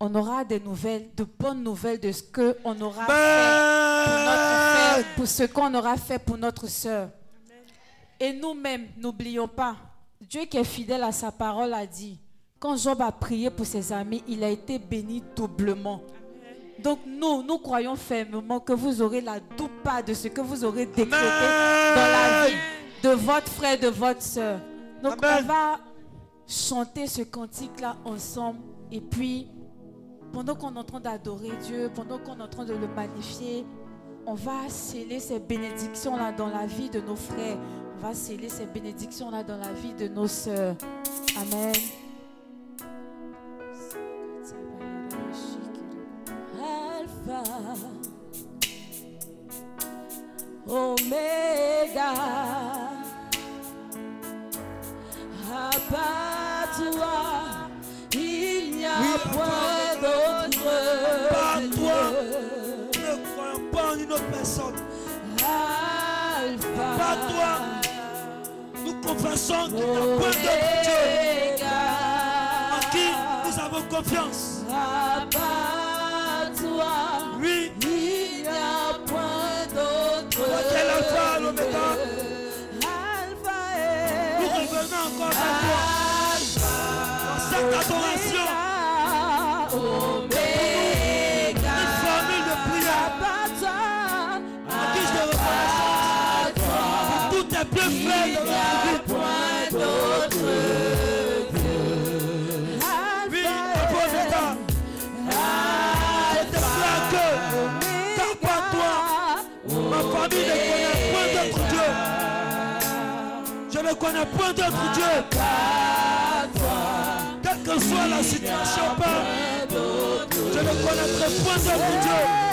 Speaker 2: on aura des nouvelles, de bonnes nouvelles de ce qu'on aura fait pour notre frère, pour ce qu'on aura fait pour notre sœur. Et nous-mêmes, n'oublions pas, Dieu qui est fidèle à sa parole a dit, quand Job a prié pour ses amis, il a été béni doublement. Donc nous, nous croyons fermement que vous aurez la double part de ce que vous aurez décrété
Speaker 3: Amen.
Speaker 2: dans la vie de votre frère, de votre soeur. Donc
Speaker 3: Amen.
Speaker 2: on va chanter ce cantique-là ensemble. Et puis, pendant qu'on est en train d'adorer Dieu, pendant qu'on est en train de le magnifier, on va sceller ces bénédictions-là dans la vie de nos frères. On va sceller ces bénédictions-là dans la vie de nos sœurs. Amen.
Speaker 4: Alpha, Omega, à part toi, il n'y a
Speaker 3: Oui,
Speaker 4: point d'autre
Speaker 3: Par toi, ne croyons pas en une autre personne.
Speaker 4: Alpha,
Speaker 3: Par toi, nous confessons qu'il n'y a point d'autre Dieu en qui nous avons confiance.
Speaker 4: à part toi.
Speaker 3: Oui, connais point d'autre Dieu. Quelle que soit la situation, Père, je ne connaîtrai point d'autre Dieu.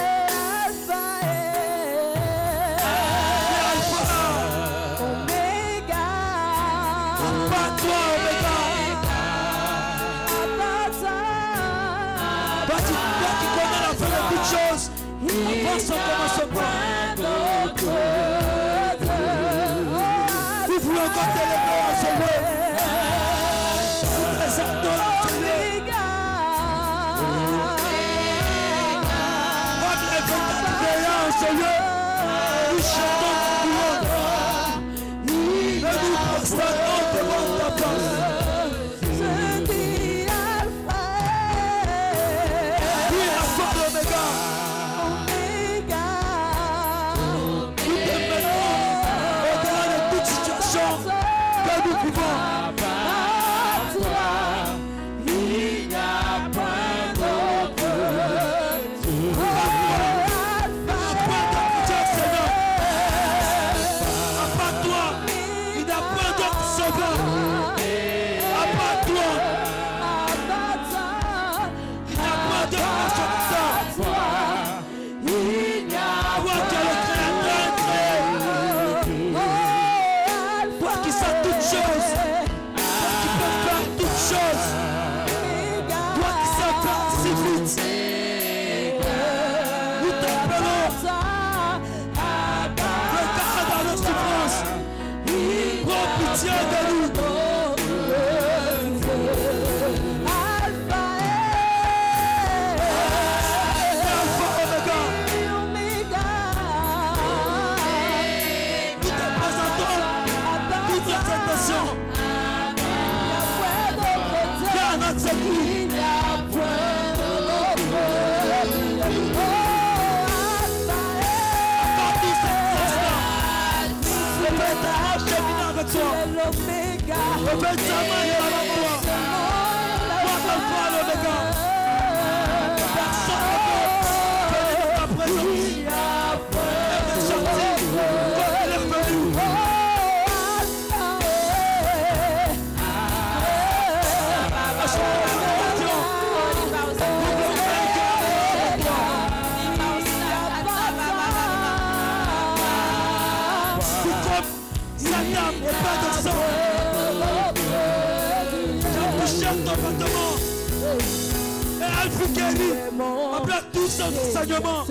Speaker 3: tout son enseignement.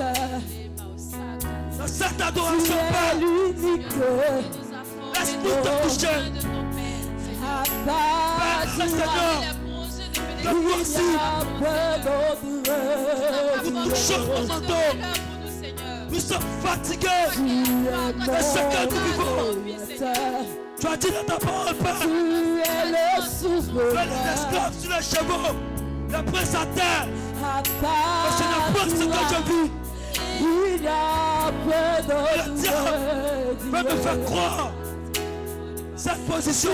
Speaker 3: Dans cette adoration, Père, laisse-nous te toucher. Père, le Seigneur, te voici. Nous touchons nos. Nous sommes fatigués de ce que nous vivons. Tu as dit dans ta parole, Père. Tu es le. Tu es sur les chevaux. Le prince à terre. Mais je ne pense que qu'aujourd'hui, le diable peut me faire croire cette position.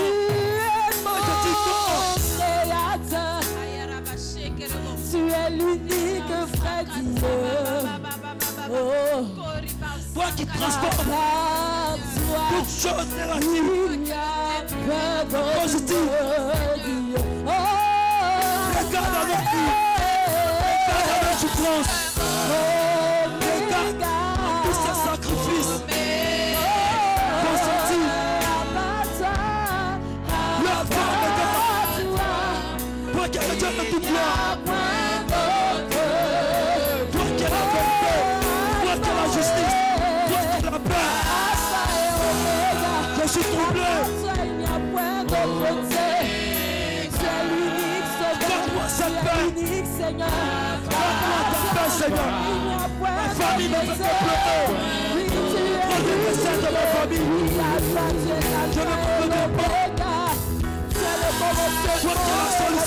Speaker 4: Tu es l'unique vrai Dieu. Oh.
Speaker 3: Toi qui transformes toutes choses négatives
Speaker 4: en positives.
Speaker 3: Regarde avec nous. close. Oh.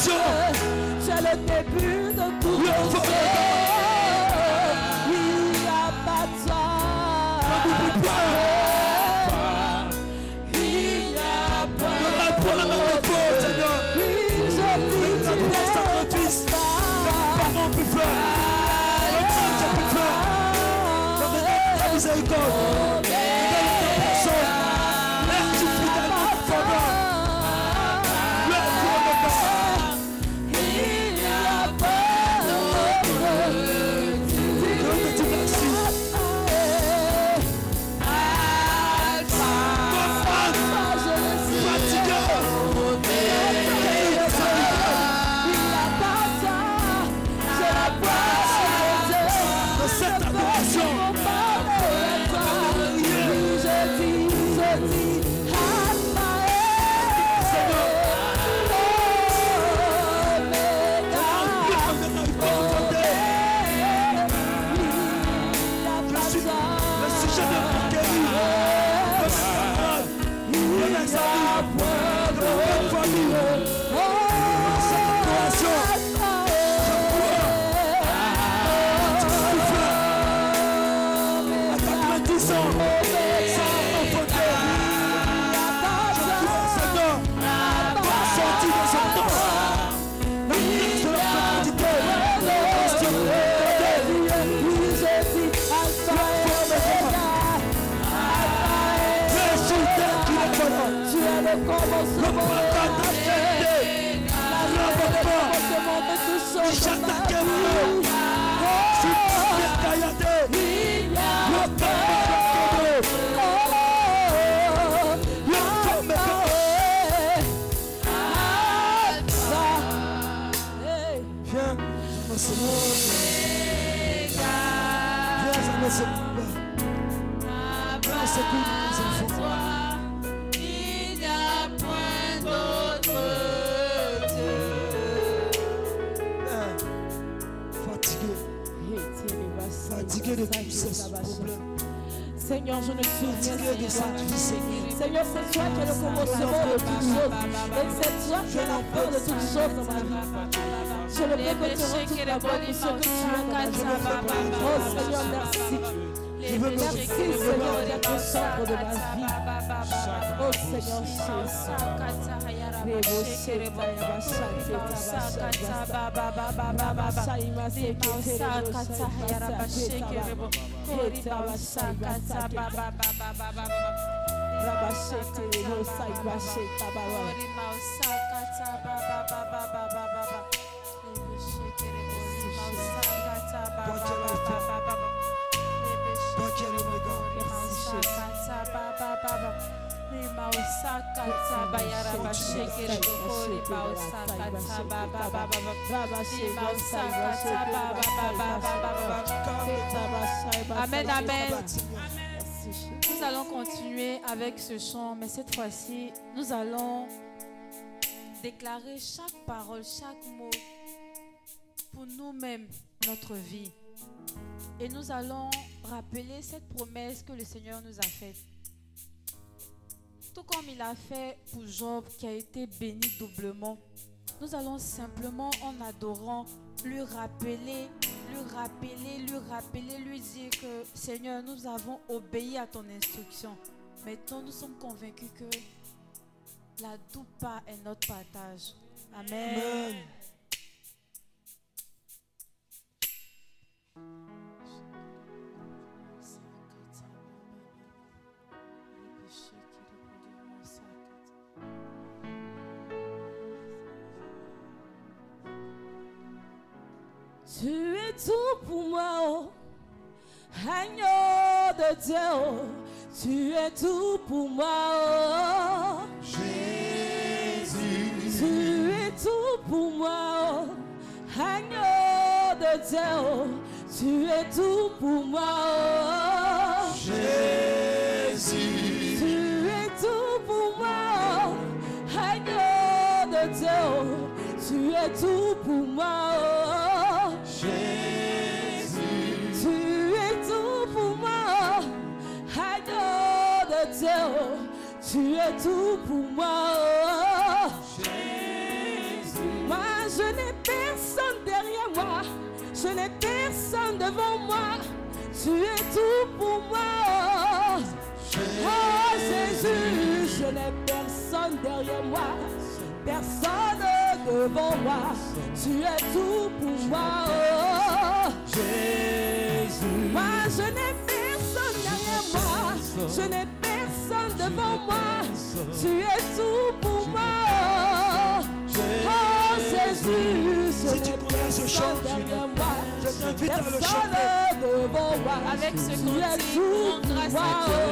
Speaker 3: bénédiction.
Speaker 4: C'est le début de tout.
Speaker 3: Oui, on va
Speaker 4: Il n'y a pas de
Speaker 3: ça.
Speaker 4: Il n'y a pas
Speaker 3: de
Speaker 4: ça.
Speaker 3: Oui, je vis du Pardon, plus fort. Le plus fort. La miséricorde.
Speaker 4: Toi
Speaker 2: Amen, amen. Nous allons continuer avec ce chant, mais cette fois-ci, nous allons déclarer chaque parole, chaque mot pour nous-mêmes, notre vie. Et nous allons rappeler cette promesse que le Seigneur nous a faite. Tout comme il a fait pour Job qui a été béni doublement, nous allons simplement en adorant lui rappeler, lui rappeler, lui rappeler, lui dire que Seigneur, nous avons obéi à ton instruction. Maintenant, nous sommes convaincus que la doupa est notre partage. Amen.
Speaker 6: Amen.
Speaker 3: Tu es tout pour moi, oh. agneau de Dieu. oh. Tu es tout pour moi, oh. Tu es tout pour moi, oh. agneau de Dieu. oh. Tu es tout pour moi, oh. Es tout pour moi, oh. Tu es tout pour moi, agneau de Dieu. oh. Tu es tout pour moi, oh. Moi, je n'ai personne derrière moi. Je n'ai personne devant moi. Tu es tout pour moi. Oh Jésus, je n'ai personne derrière moi. Personne devant moi. Tu es tout pour moi. Oh, moi, je n'ai personne derrière moi. Je n'ai personne devant moi. Tu es tout pour moi. Oh Jésus, je
Speaker 6: Si tu
Speaker 3: n'ai
Speaker 6: connais ce chant,
Speaker 3: personne derrière moi.
Speaker 6: je t'invite à le
Speaker 3: Personne
Speaker 6: chanter.
Speaker 3: devant moi.
Speaker 2: Avec ce
Speaker 3: Tu es
Speaker 2: cantique,
Speaker 3: tout
Speaker 2: rends grâce
Speaker 3: pour
Speaker 2: à
Speaker 3: moi.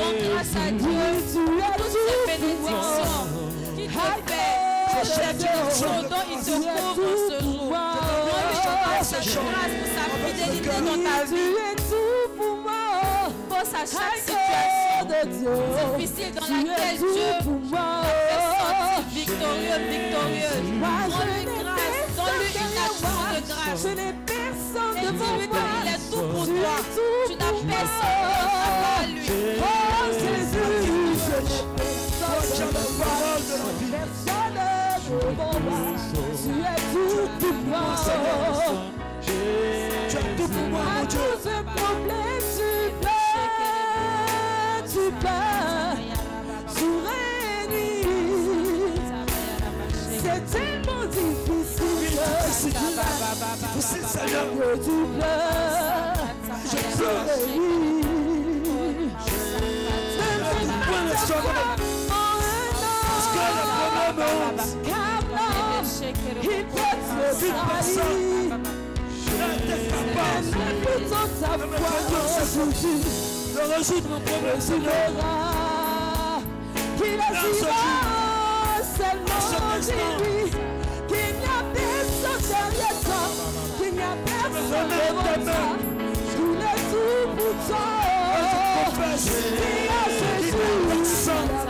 Speaker 2: Rends grâce à Dieu
Speaker 3: Oui, tu es
Speaker 2: pour toutes
Speaker 3: tout
Speaker 2: ces
Speaker 3: pour moi.
Speaker 2: bénédictions qu'il te fait. Dont te couvre ce jour. pour sa fidélité dans ta vie. difficile dans laquelle Dieu fait victorieux, grâce, de grâce.
Speaker 3: Je n'ai personne
Speaker 2: pour
Speaker 3: Tu
Speaker 2: n'as personne à lui.
Speaker 3: Oh Jésus,
Speaker 6: parole de.
Speaker 3: Personne moi. Tu es tout
Speaker 6: as tout pour moi, mon Dieu.
Speaker 3: problèmes, tu. C'est tellement difficile.
Speaker 6: Difficile, Seigneur.
Speaker 3: que tu pleures.
Speaker 6: Je pleure. Le
Speaker 3: non, il peut te salir. Plutôt ta foi aujourd'hui.
Speaker 6: résoudre mon problème, Seigneur.
Speaker 3: qu'il seulement en lui, qu'il n'y a personne derrière toi, qu'il n'y a personne devant toi, est tout pour toi.
Speaker 6: Confesse.
Speaker 3: Dis à Jésus,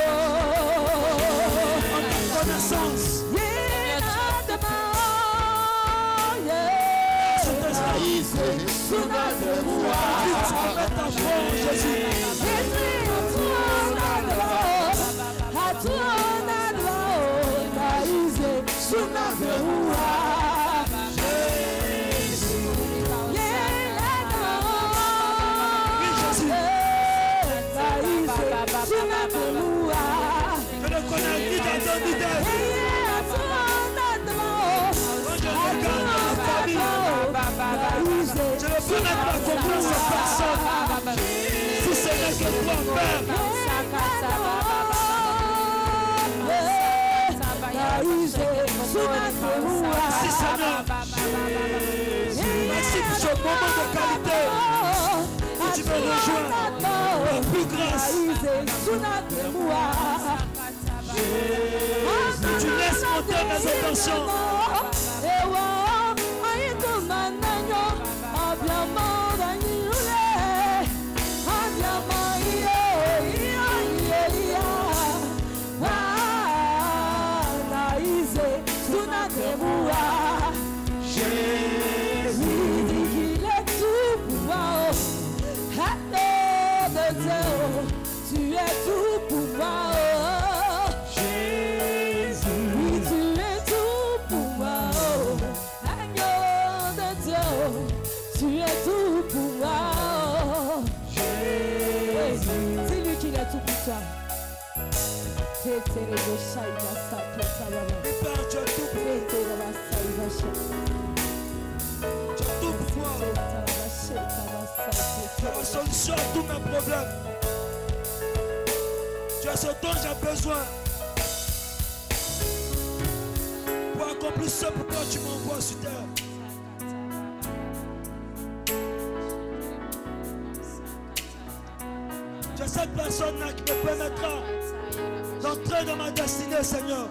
Speaker 3: Jésus, Que toi, Père. Merci Seigneur. Merci pour ce moment de qualité. Que tu me rejoins. Par plus grâce. Tu laisses monter mes intentions.
Speaker 4: Tu
Speaker 3: as tout pour. Tu as tout pour moi. Tu as la solution à tous mes problèmes. Tu as ce dont j'ai besoin. Pour accomplir ce pourquoi tu m'envoies sur terre. Cette personne-là qui me permettra d'entrer dans ma destinée, Seigneur.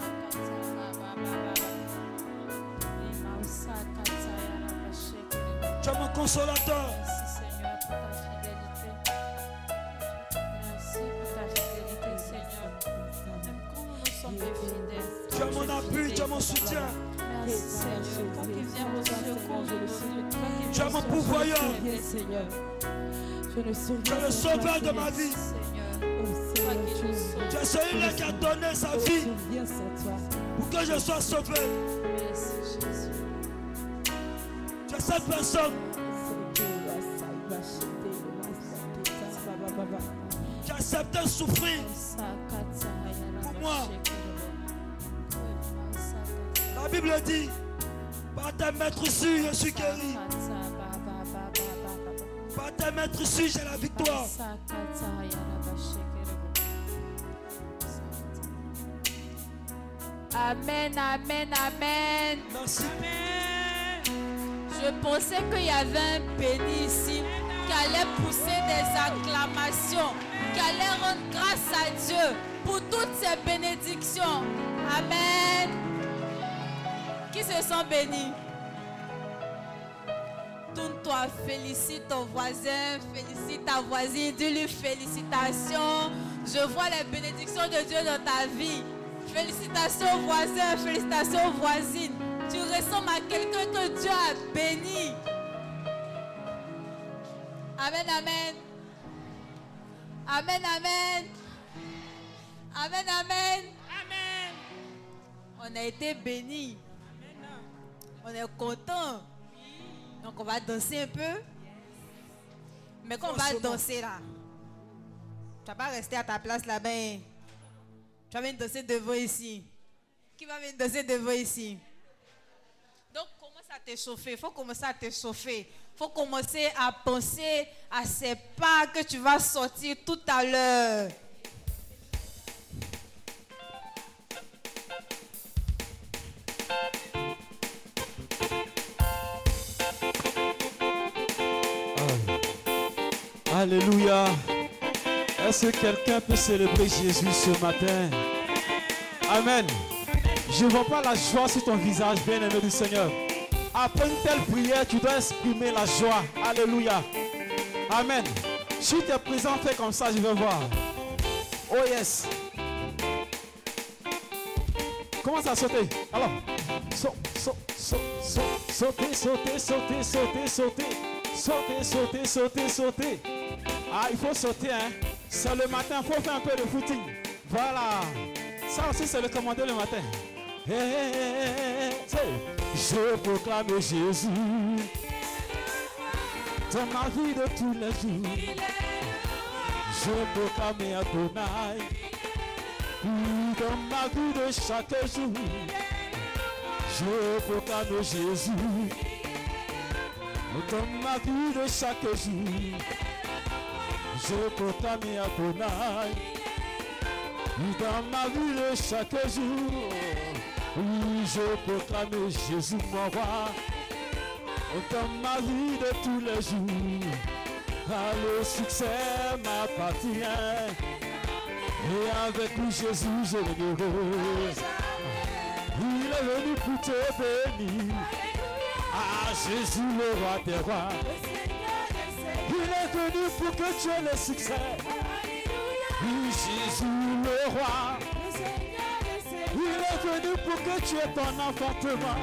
Speaker 3: Consolateur.
Speaker 2: Merci Seigneur pour ta fidélité. Merci pour ta fidélité Seigneur. Même quand nous sommes infidèles.
Speaker 3: Tu es mon appui, tu es mon soutien.
Speaker 2: Merci Seigneur. Toi qui viens au secours de nous. Toi qui
Speaker 3: Tu es mon pourvoyeur.
Speaker 4: Seigneur.
Speaker 3: Tu es le sauveur de ma vie.
Speaker 4: Oh tu es
Speaker 3: celui-là qui a donné sa
Speaker 4: Je
Speaker 3: vie pour que je sois sauvé.
Speaker 2: Merci Jésus.
Speaker 3: Tu es cette personne souffrir.
Speaker 2: Pour
Speaker 3: moi. La Bible dit, par tes maîtres sûrs, je suis guéri. Par tes maîtres sûrs, j'ai la victoire.
Speaker 2: Amen, amen, amen.
Speaker 3: Merci.
Speaker 2: Je pensais qu'il y avait un béni ici qui allait pousser des acclamations, qui allait rendre grâce à Dieu pour toutes ces bénédictions. Amen. Qui se sent béni? Tourne-toi, félicite ton voisin, félicite ta voisine, dis-lui félicitations. Je vois les bénédictions de Dieu dans ta vie. Félicitations aux voisins, félicitations aux voisines. Tu ressembles à quelqu'un que Dieu a béni. Amen, amen. Amen, amen. Amen, amen. Amen. On a été bénis. On est content. Donc on va danser un peu. Mais quand on va danser là, tu vas pas rester à ta place là-bas. hein. Tu vas venir danser devant ici. Qui va venir danser devant ici? Donc commence à t'échauffer. Il faut commencer à t'échauffer. Faut commencer à penser à ces pas que tu vas sortir tout à l'heure.
Speaker 5: Alléluia. Est-ce que quelqu'un peut célébrer Jésus ce matin? Amen. Je vois pas la joie sur ton visage, bien-aimé du Seigneur. Après une telle prière, tu dois exprimer la joie. Alléluia. Amen. Si tu es présent, fais comme ça, je vais voir. Oh yes. Commence à sauter. Alors, saute, saute, saute, saute, sauter, sauter, sauter, sauter, sauter, Sauter, sauter, sauter, sauter. Ah, il faut sauter, hein. C'est le matin, il faut faire un peu de footing. Voilà. Ça aussi, c'est le commandé le matin. Hey, hey, hey, je proclame Jésus dans ma vie de tous les jours. Je proclame Adonai dans ma vie de chaque jour. Je proclame Jésus dans ma vie de chaque jour. Je proclame Adonai dans ma vie de chaque jour. Je proclame Jésus mon roi dans ma vie de tous les jours. Le succès m'appartient. Et avec lui, Jésus, je le heureux. Il est venu pour te bénir. Ah, Jésus, le roi des rois. Il est venu pour que tu aies le succès. Oui, Jésus, le roi. Il est venu pour que tu aies ton enfantement.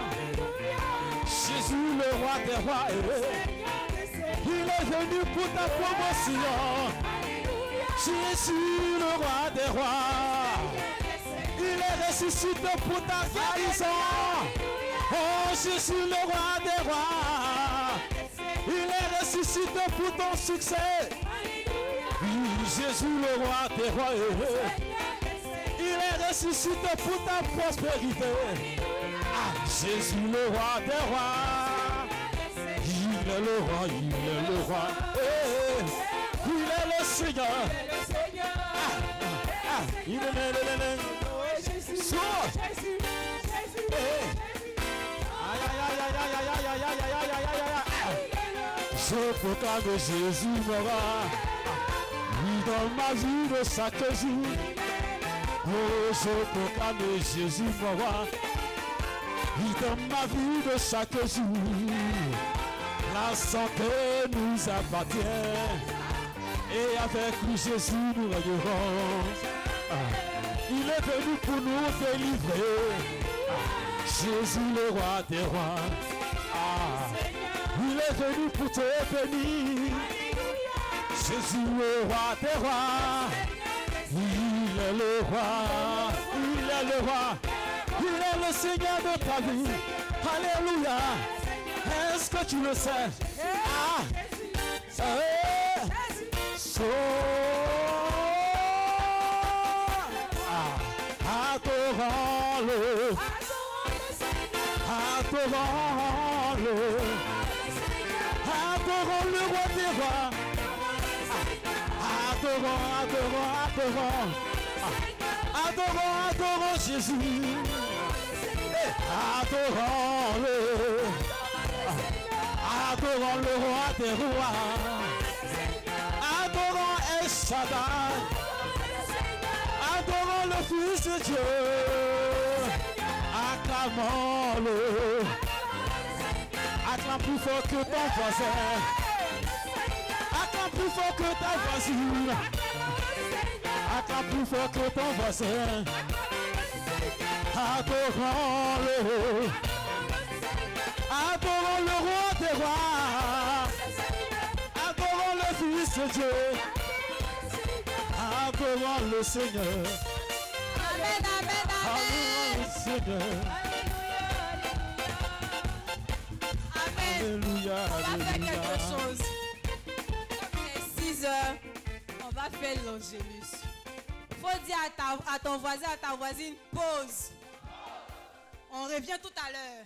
Speaker 5: Jésus, le roi des rois. Il est venu pour ta promotion. Jésus, le roi des rois. Il est ressuscité pour ta guérison. Oh, Jésus, le roi des rois. Il est ressuscité pour ton succès. Jésus, le roi des rois est ressuscité pour ta prospérité. Jésus le roi des rois. Il est le roi, il est le roi. Eh, eh. Il est le Seigneur. Ah, ah, il est le Jésus. Jésus. Jésus. Je proclame Jésus me roi. Oui, dans ma vie, de chaque jour. Oh, je proclame Jésus va. Oui, dans ma vie de chaque jour. La santé nous appartient. Et avec lui, Jésus, nous rayerons. Ah, Il est venu pour nous délivrer. Ah, Jésus, le roi des rois. Ah, il est venu pour te bénir. Jésus, le roi des rois. Est le roi. Il est le roi. Il est le Seigneur de ta vie. Alléluia. Est-ce que tu le sais? Ah, eh, so- Ah, adorons-le. Adorons-le. Adorons le roi des rois. Adorons, adorons, adorons. Ah, Adorons, adorons Jésus. Eh, Adorons-le. Adorons le roi des rois. Adorons El. Adorons le Fils de Dieu. Acclamons-le. Acclame plus fort que ton voisin. Acclame plus fort que ta voisine. Adorons-le. Adorons le roi des rois. Adorons le Fils de Dieu. Adorons le Seigneur.
Speaker 4: Amen, amen,
Speaker 5: Adorons le Seigneur.
Speaker 4: amen.
Speaker 5: Alléluia.
Speaker 4: On va faire
Speaker 5: Alléluia.
Speaker 4: quelque chose. C'est 6 heures. On va faire l'angélus. Faut dire à, ta- à ton voisin, à ta voisine, pause. On revient tout à l'heure.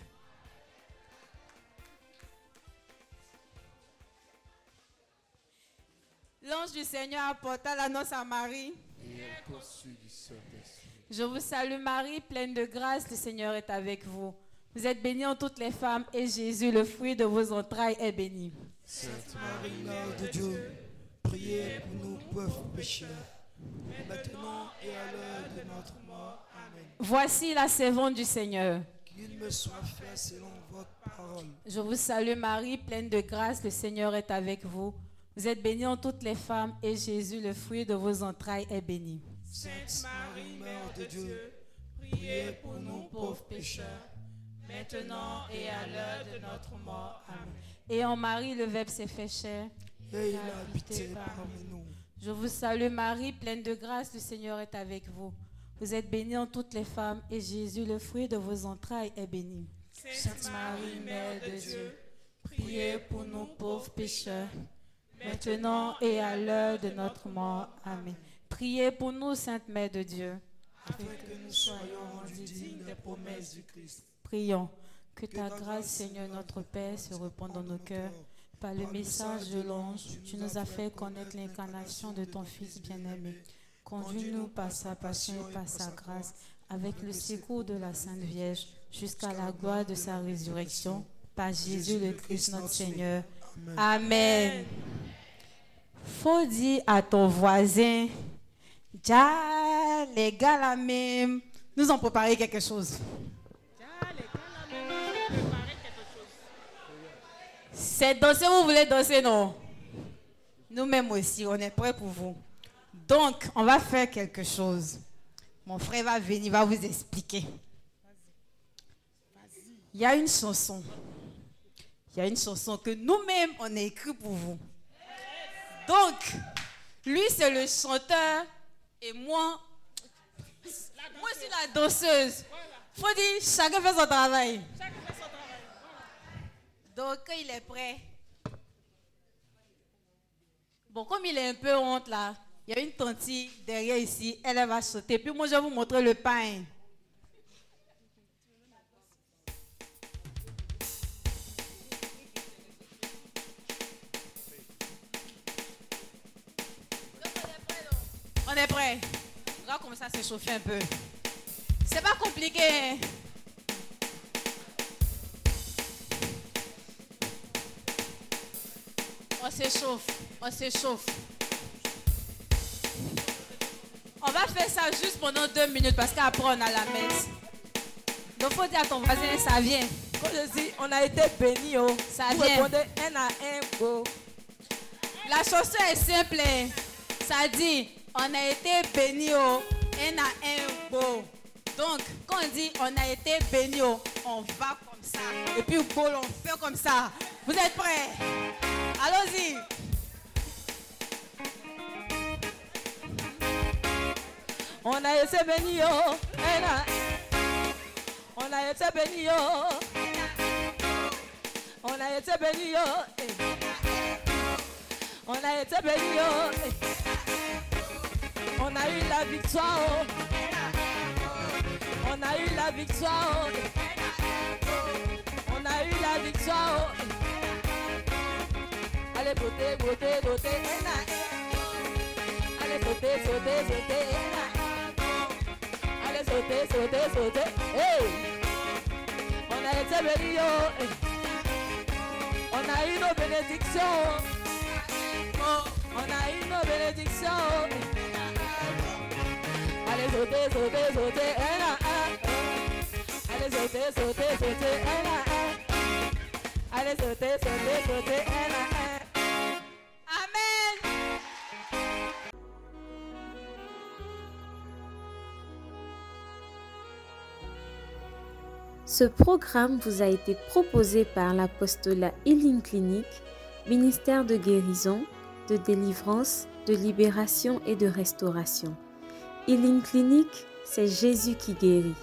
Speaker 4: L'ange du Seigneur apporta l'annonce à Marie. Je vous salue Marie, pleine de grâce, le Seigneur est avec vous. Vous êtes bénie en toutes les femmes et Jésus, le fruit de vos entrailles, est béni.
Speaker 6: Sainte Marie, Mère de Dieu, priez pour nous pauvres pécheurs, maintenant et à l'heure de notre mort. Amen.
Speaker 1: Voici la servante du Seigneur.
Speaker 6: Qu'il me soit fait selon votre parole.
Speaker 1: Je vous salue Marie, pleine de grâce, le Seigneur est avec vous. Vous êtes bénie en toutes les femmes et Jésus, le fruit de vos entrailles, est béni.
Speaker 6: Sainte Marie, Mère de Dieu, priez pour nous pauvres pécheurs, maintenant et à l'heure de notre mort. Amen.
Speaker 2: Et en Marie, le Verbe s'est fait chair.
Speaker 6: Et il a habité parmi nous.
Speaker 2: Je vous salue Marie, pleine de grâce, le Seigneur est avec vous. Vous êtes bénie en toutes les femmes, et Jésus, le fruit de vos entrailles, est béni. Sainte Marie, Mère de Dieu, priez pour nous pauvres pécheurs, maintenant et à l'heure de notre mort. Amen. Priez pour nous, Sainte Mère de Dieu.
Speaker 6: Afin que nous soyons rendus dignes des promesses du Christ.
Speaker 2: Prions. Que ta grâce, Seigneur notre Père, se répande dans nos cœurs. Par le message de l'ange, tu nous as fait connaître l'incarnation de ton Fils bien-aimé. Conduis-nous par sa passion et par sa grâce, avec le secours de la Sainte Vierge, jusqu'à la gloire de sa résurrection. Par Jésus le Christ notre Seigneur. Amen. Faut dire à ton voisin, déjà les gars nous ont préparé quelque chose. C'est danser, vous voulez danser, non? Nous-mêmes aussi, on est prêts pour vous. Donc, on va faire quelque chose. Mon frère va venir, va vous expliquer. Il y a une chanson. Il y a une chanson que nous-mêmes, on a écrite pour vous. Donc, lui, c'est le chanteur et moi, moi, je suis la danseuse. Faut dire, chacun fait son travail. Donc, il est prêt. Bon, comme il est un peu honte là, il y a une tante derrière ici, elle, va sauter. Puis moi, je vais vous montrer le pain. On est prêt. Regarde comme ça s'échauffer un peu. C'est pas compliqué. On s'échauffe, on s'échauffe. On va faire ça juste pendant deux minutes parce qu'après on a la messe. Donc faut dire à ton voisin, ça vient.
Speaker 3: Quand je dis, on a été bénis, oh,
Speaker 2: Ça
Speaker 3: vous
Speaker 2: vient.
Speaker 3: un à un, go.
Speaker 2: La chanson est simple. hein. Ça dit, on a été bénis oh, un à un beau. Donc, quand on dit on a été bénis, oh, on va comme ça. Et puis, beau, on fait comme ça. Vous êtes prêts? Allons-y.
Speaker 3: On a été bénis, oh. On a été bénis, oh. On a été bénis, oh. On a été bénis, oh. On a eu la victoire, oh. On a eu la victoire, oh. On a eu la victoire, oh. Allez, beauté, beauté, beauté. Allez, sauter, sauter, sauter. Allez, sauter, sauter, sauter. Hey! On a été bénis, oh. On a eu nos bénédictions. Oh, on a eu nos bénédictions. Allez, sauter, sauter, sauter. Allez, sauter, sauter, sauter. Allez, sauter, sauter, sauter,
Speaker 1: Ce programme vous a été proposé par l'apostolat Healing Clinic, ministère de guérison, de délivrance, de libération et de restauration. Healing Clinic, c'est Jésus qui guérit.